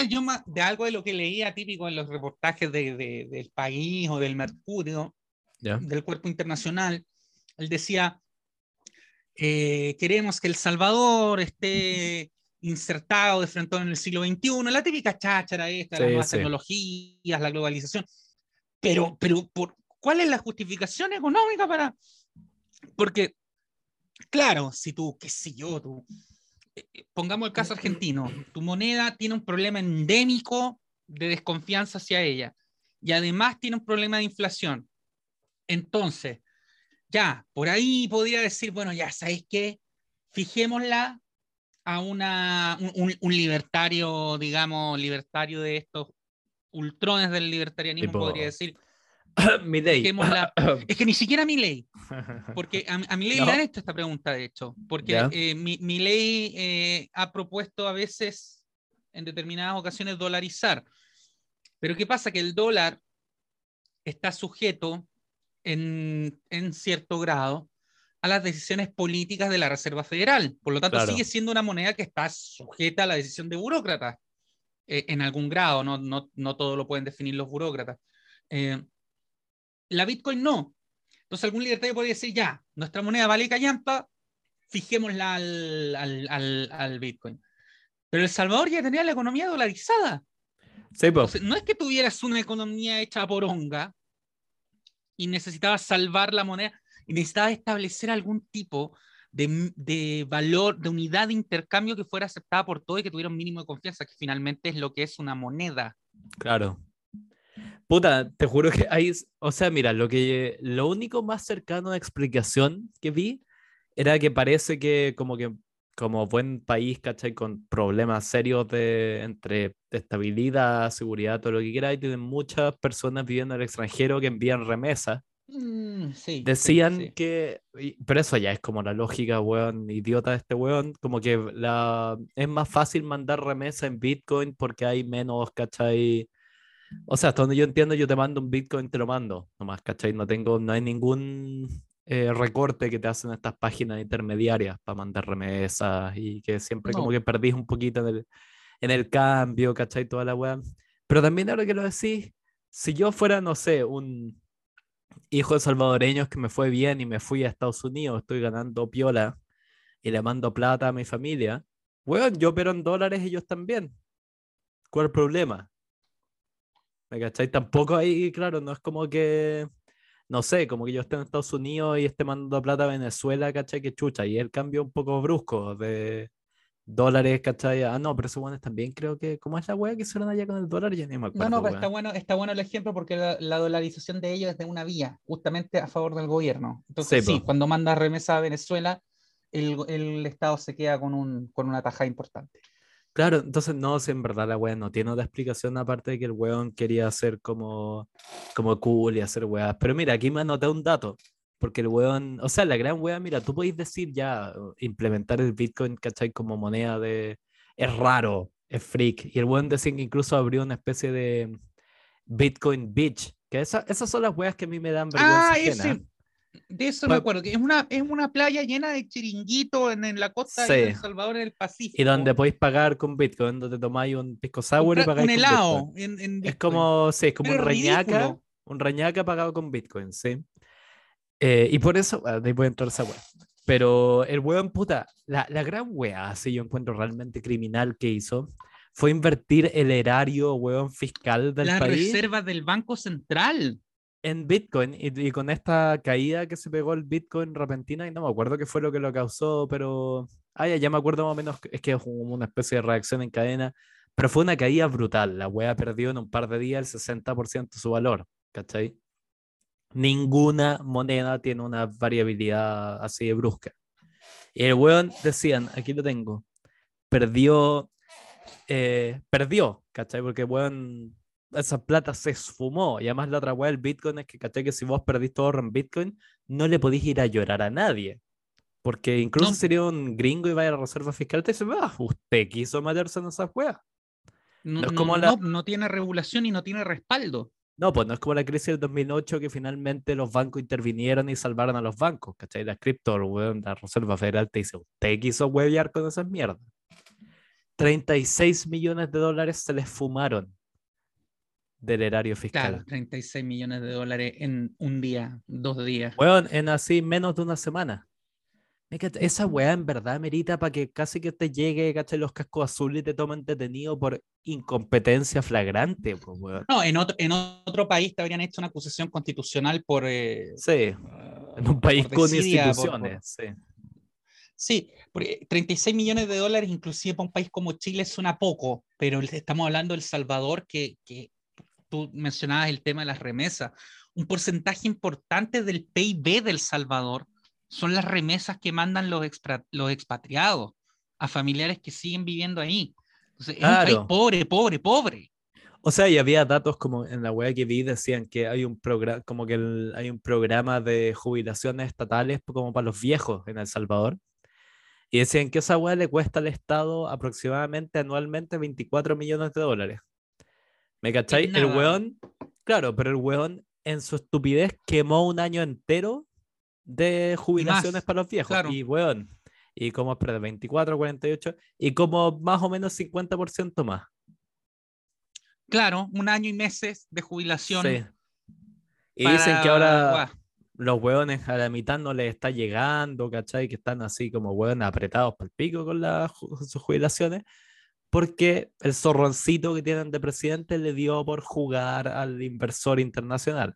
yo de algo de lo que leía típico en los reportajes de, del país o del Mercurio, del cuerpo internacional, él decía, eh, queremos que El Salvador esté insertado de frente en el siglo XXI, la típica cháchara esta, las nuevas tecnologías, la globalización. Pero, pero por, ¿cuál es la justificación económica para...? Porque, claro, si tú, qué sé yo, tú pongamos el caso argentino, tu moneda tiene un problema endémico de desconfianza hacia ella y además tiene un problema de inflación. Entonces, ya, por ahí podría decir, bueno, ya, ¿sabéis qué? Fijémosla a una, un, libertario, digamos, libertario de estos ultrones del libertarianismo, podría decir, mi ley. es que ni siquiera mi ley. Porque a, mi ley le han hecho esta pregunta, de hecho. Porque eh, mi, mi, ley eh, ha propuesto a veces, en determinadas ocasiones, dolarizar. Pero ¿qué pasa? Que el dólar está sujeto en, en cierto grado a las decisiones políticas de la Reserva Federal. Por lo tanto, sigue siendo una moneda que está sujeta a la decisión de burócratas. Eh, en algún grado, no, no, no todo lo pueden definir los burócratas. Eh, la Bitcoin no. Entonces algún libertario podría decir, ya, nuestra moneda vale callampa, fijémosla al, al, al, Bitcoin. Pero El Salvador ya tenía la economía dolarizada. no es que tuvieras una economía hecha por onga y necesitabas salvar la moneda y necesitabas establecer algún tipo de, de, valor, de unidad de intercambio que fuera aceptada por todo y que tuviera un mínimo de confianza, que finalmente es lo que es una moneda. Claro. Puta, te juro que hay, o sea, mira, lo que lo único más cercano a explicación que vi era que parece que como que como buen país, ¿cachai? Con problemas serios de entre estabilidad, seguridad, todo lo que quiera, y tienen muchas personas viviendo en el extranjero que envían remesas. Mm, sí, Decían sí, sí. que, pero eso ya es como la lógica, weón, idiota de este weón, como que la, es más fácil mandar remesa en Bitcoin porque hay menos, ¿cachai? O sea, hasta donde yo entiendo, yo te mando un Bitcoin, te lo mando, nomás, ¿cachai? No tengo, no hay ningún eh, recorte que te hacen estas páginas intermediarias para mandar remesas y que siempre como No. que perdís un poquito en el, en el cambio, ¿cachai? Toda la weá. Pero también ahora que lo decís, si yo fuera, no sé, un hijo de salvadoreños que me fue bien y me fui a Estados Unidos, estoy ganando piola y le mando plata a mi familia, weón, yo opero en dólares ellos también. ¿Cuál problema? ¿Me cachai? Tampoco ahí, claro, no es como que, no sé, como que yo esté en Estados Unidos y esté mandando plata a Venezuela, ¿cachai? Que chucha, y el cambio un poco brusco de dólares, ¿cachai? Ah, no, pero esos buenos también creo que, ¿cómo es la wea que hicieron allá con el dólar? Ya ni me acuerdo. No, no, pero está bueno, está bueno el ejemplo porque la, la dolarización de ellos es de una vía, justamente a favor del gobierno. Entonces, Sí, sí, cuando manda remesa a Venezuela, el, el Estado se queda con, un, con una tajada importante. Claro, entonces no, si en verdad la wea no tiene otra explicación aparte de que el weón quería ser como, como cool y hacer weas. Pero mira, aquí me anoté un dato, porque el weón, o sea, la gran wea, mira, tú podéis decir ya, uh, implementar el Bitcoin, ¿cachai? Como moneda de, es raro, es freak. Y el weón decía que incluso abrió una especie de Bitcoin Beach, que esa- esas son las weas que a mí me dan vergüenza Ah, ese, de eso me acuerdo, que es una, es una playa llena de chiringuitos en, en la costa Sí. de El Salvador, en el Pacífico. Y donde podéis pagar con Bitcoin, donde tomáis un pisco sour y pagáis un con helado Bitcoin. en, en Es como, sí, es como Pero un reñaca, un reñaca pagado con Bitcoin, sí. Eh, y por eso, ah, de ahí puede entrar esa wea. Pero el weón, puta, la, la gran wea, así yo encuentro realmente criminal que hizo, fue invertir el erario, weón, fiscal del Las país reservas del Banco Central. En Bitcoin. Y, y con esta caída que se pegó el Bitcoin repentina, y no me acuerdo qué fue lo que lo causó, pero. Ah, ya, ya me acuerdo más o menos, es que es una especie de reacción en cadena. Pero fue una caída brutal. La wea perdió en un par de días el 60% de su valor, ¿cachai? Ninguna moneda tiene una variabilidad así de brusca. Y el weón decían, aquí lo tengo, perdió, eh, perdió, ¿cachai? Porque weón, esa plata se esfumó. Y además la otra weá del Bitcoin es que, ¿cachai? Que si vos perdís todo en Bitcoin, no le podís ir a llorar a nadie. Porque incluso No. sería un gringo y vaya a la reserva fiscal, te dice, ah, usted quiso meterse en esas weas. No, No es no- como la- no- no tiene regulación y no tiene respaldo. No, pues no es como la crisis del 2008 que finalmente los bancos intervinieron y salvaron a los bancos, ¿cachai? La cripto, la Reserva Federal te dice, usted quiso huevear con esas mierdas. 36 millones de dólares se les fumaron del erario fiscal. Claro, 36 millones de dólares en un día, dos días. Weón, en así menos de una semana. Esa weá en verdad merita para que casi que te llegue, ¿cachai? Los cascos azules y te tomen detenido por incompetencia flagrante, pues, weón. No, en otro, en otro país te habrían hecho una acusación constitucional por... eh, Sí, ah, en un país por con desidia, por- instituciones, sí. Sí, porque 36 millones de dólares, inclusive para un país como Chile, suena poco, pero estamos hablando de El Salvador, que, que tú mencionabas el tema de las remesas. Un porcentaje importante del PIB del Salvador son las remesas que mandan los, expra- los expatriados a familiares que siguen viviendo ahí. Entonces, es un país Claro. pobre, pobre, pobre. O sea, y había datos como en la web que vi, decían que hay un programa, como que el- hay un programa de jubilaciones estatales como para los viejos en El Salvador. Y decían que esa web le cuesta al Estado aproximadamente anualmente 24 millones de dólares. ¿Me cachai? El weón, claro, pero el weón en su estupidez quemó un año entero de jubilaciones para los viejos. claro. Y weón, y como, espera, 24, 48, y como más o menos 50% más. Claro, un año y meses de jubilación. Sí. Y dicen que ahora los hueones a la mitad no les está llegando, ¿cachai? Que están así como hueones apretados por el pico con las sus jubilaciones, porque el zorroncito que tienen de presidente le dio por jugar al inversor internacional.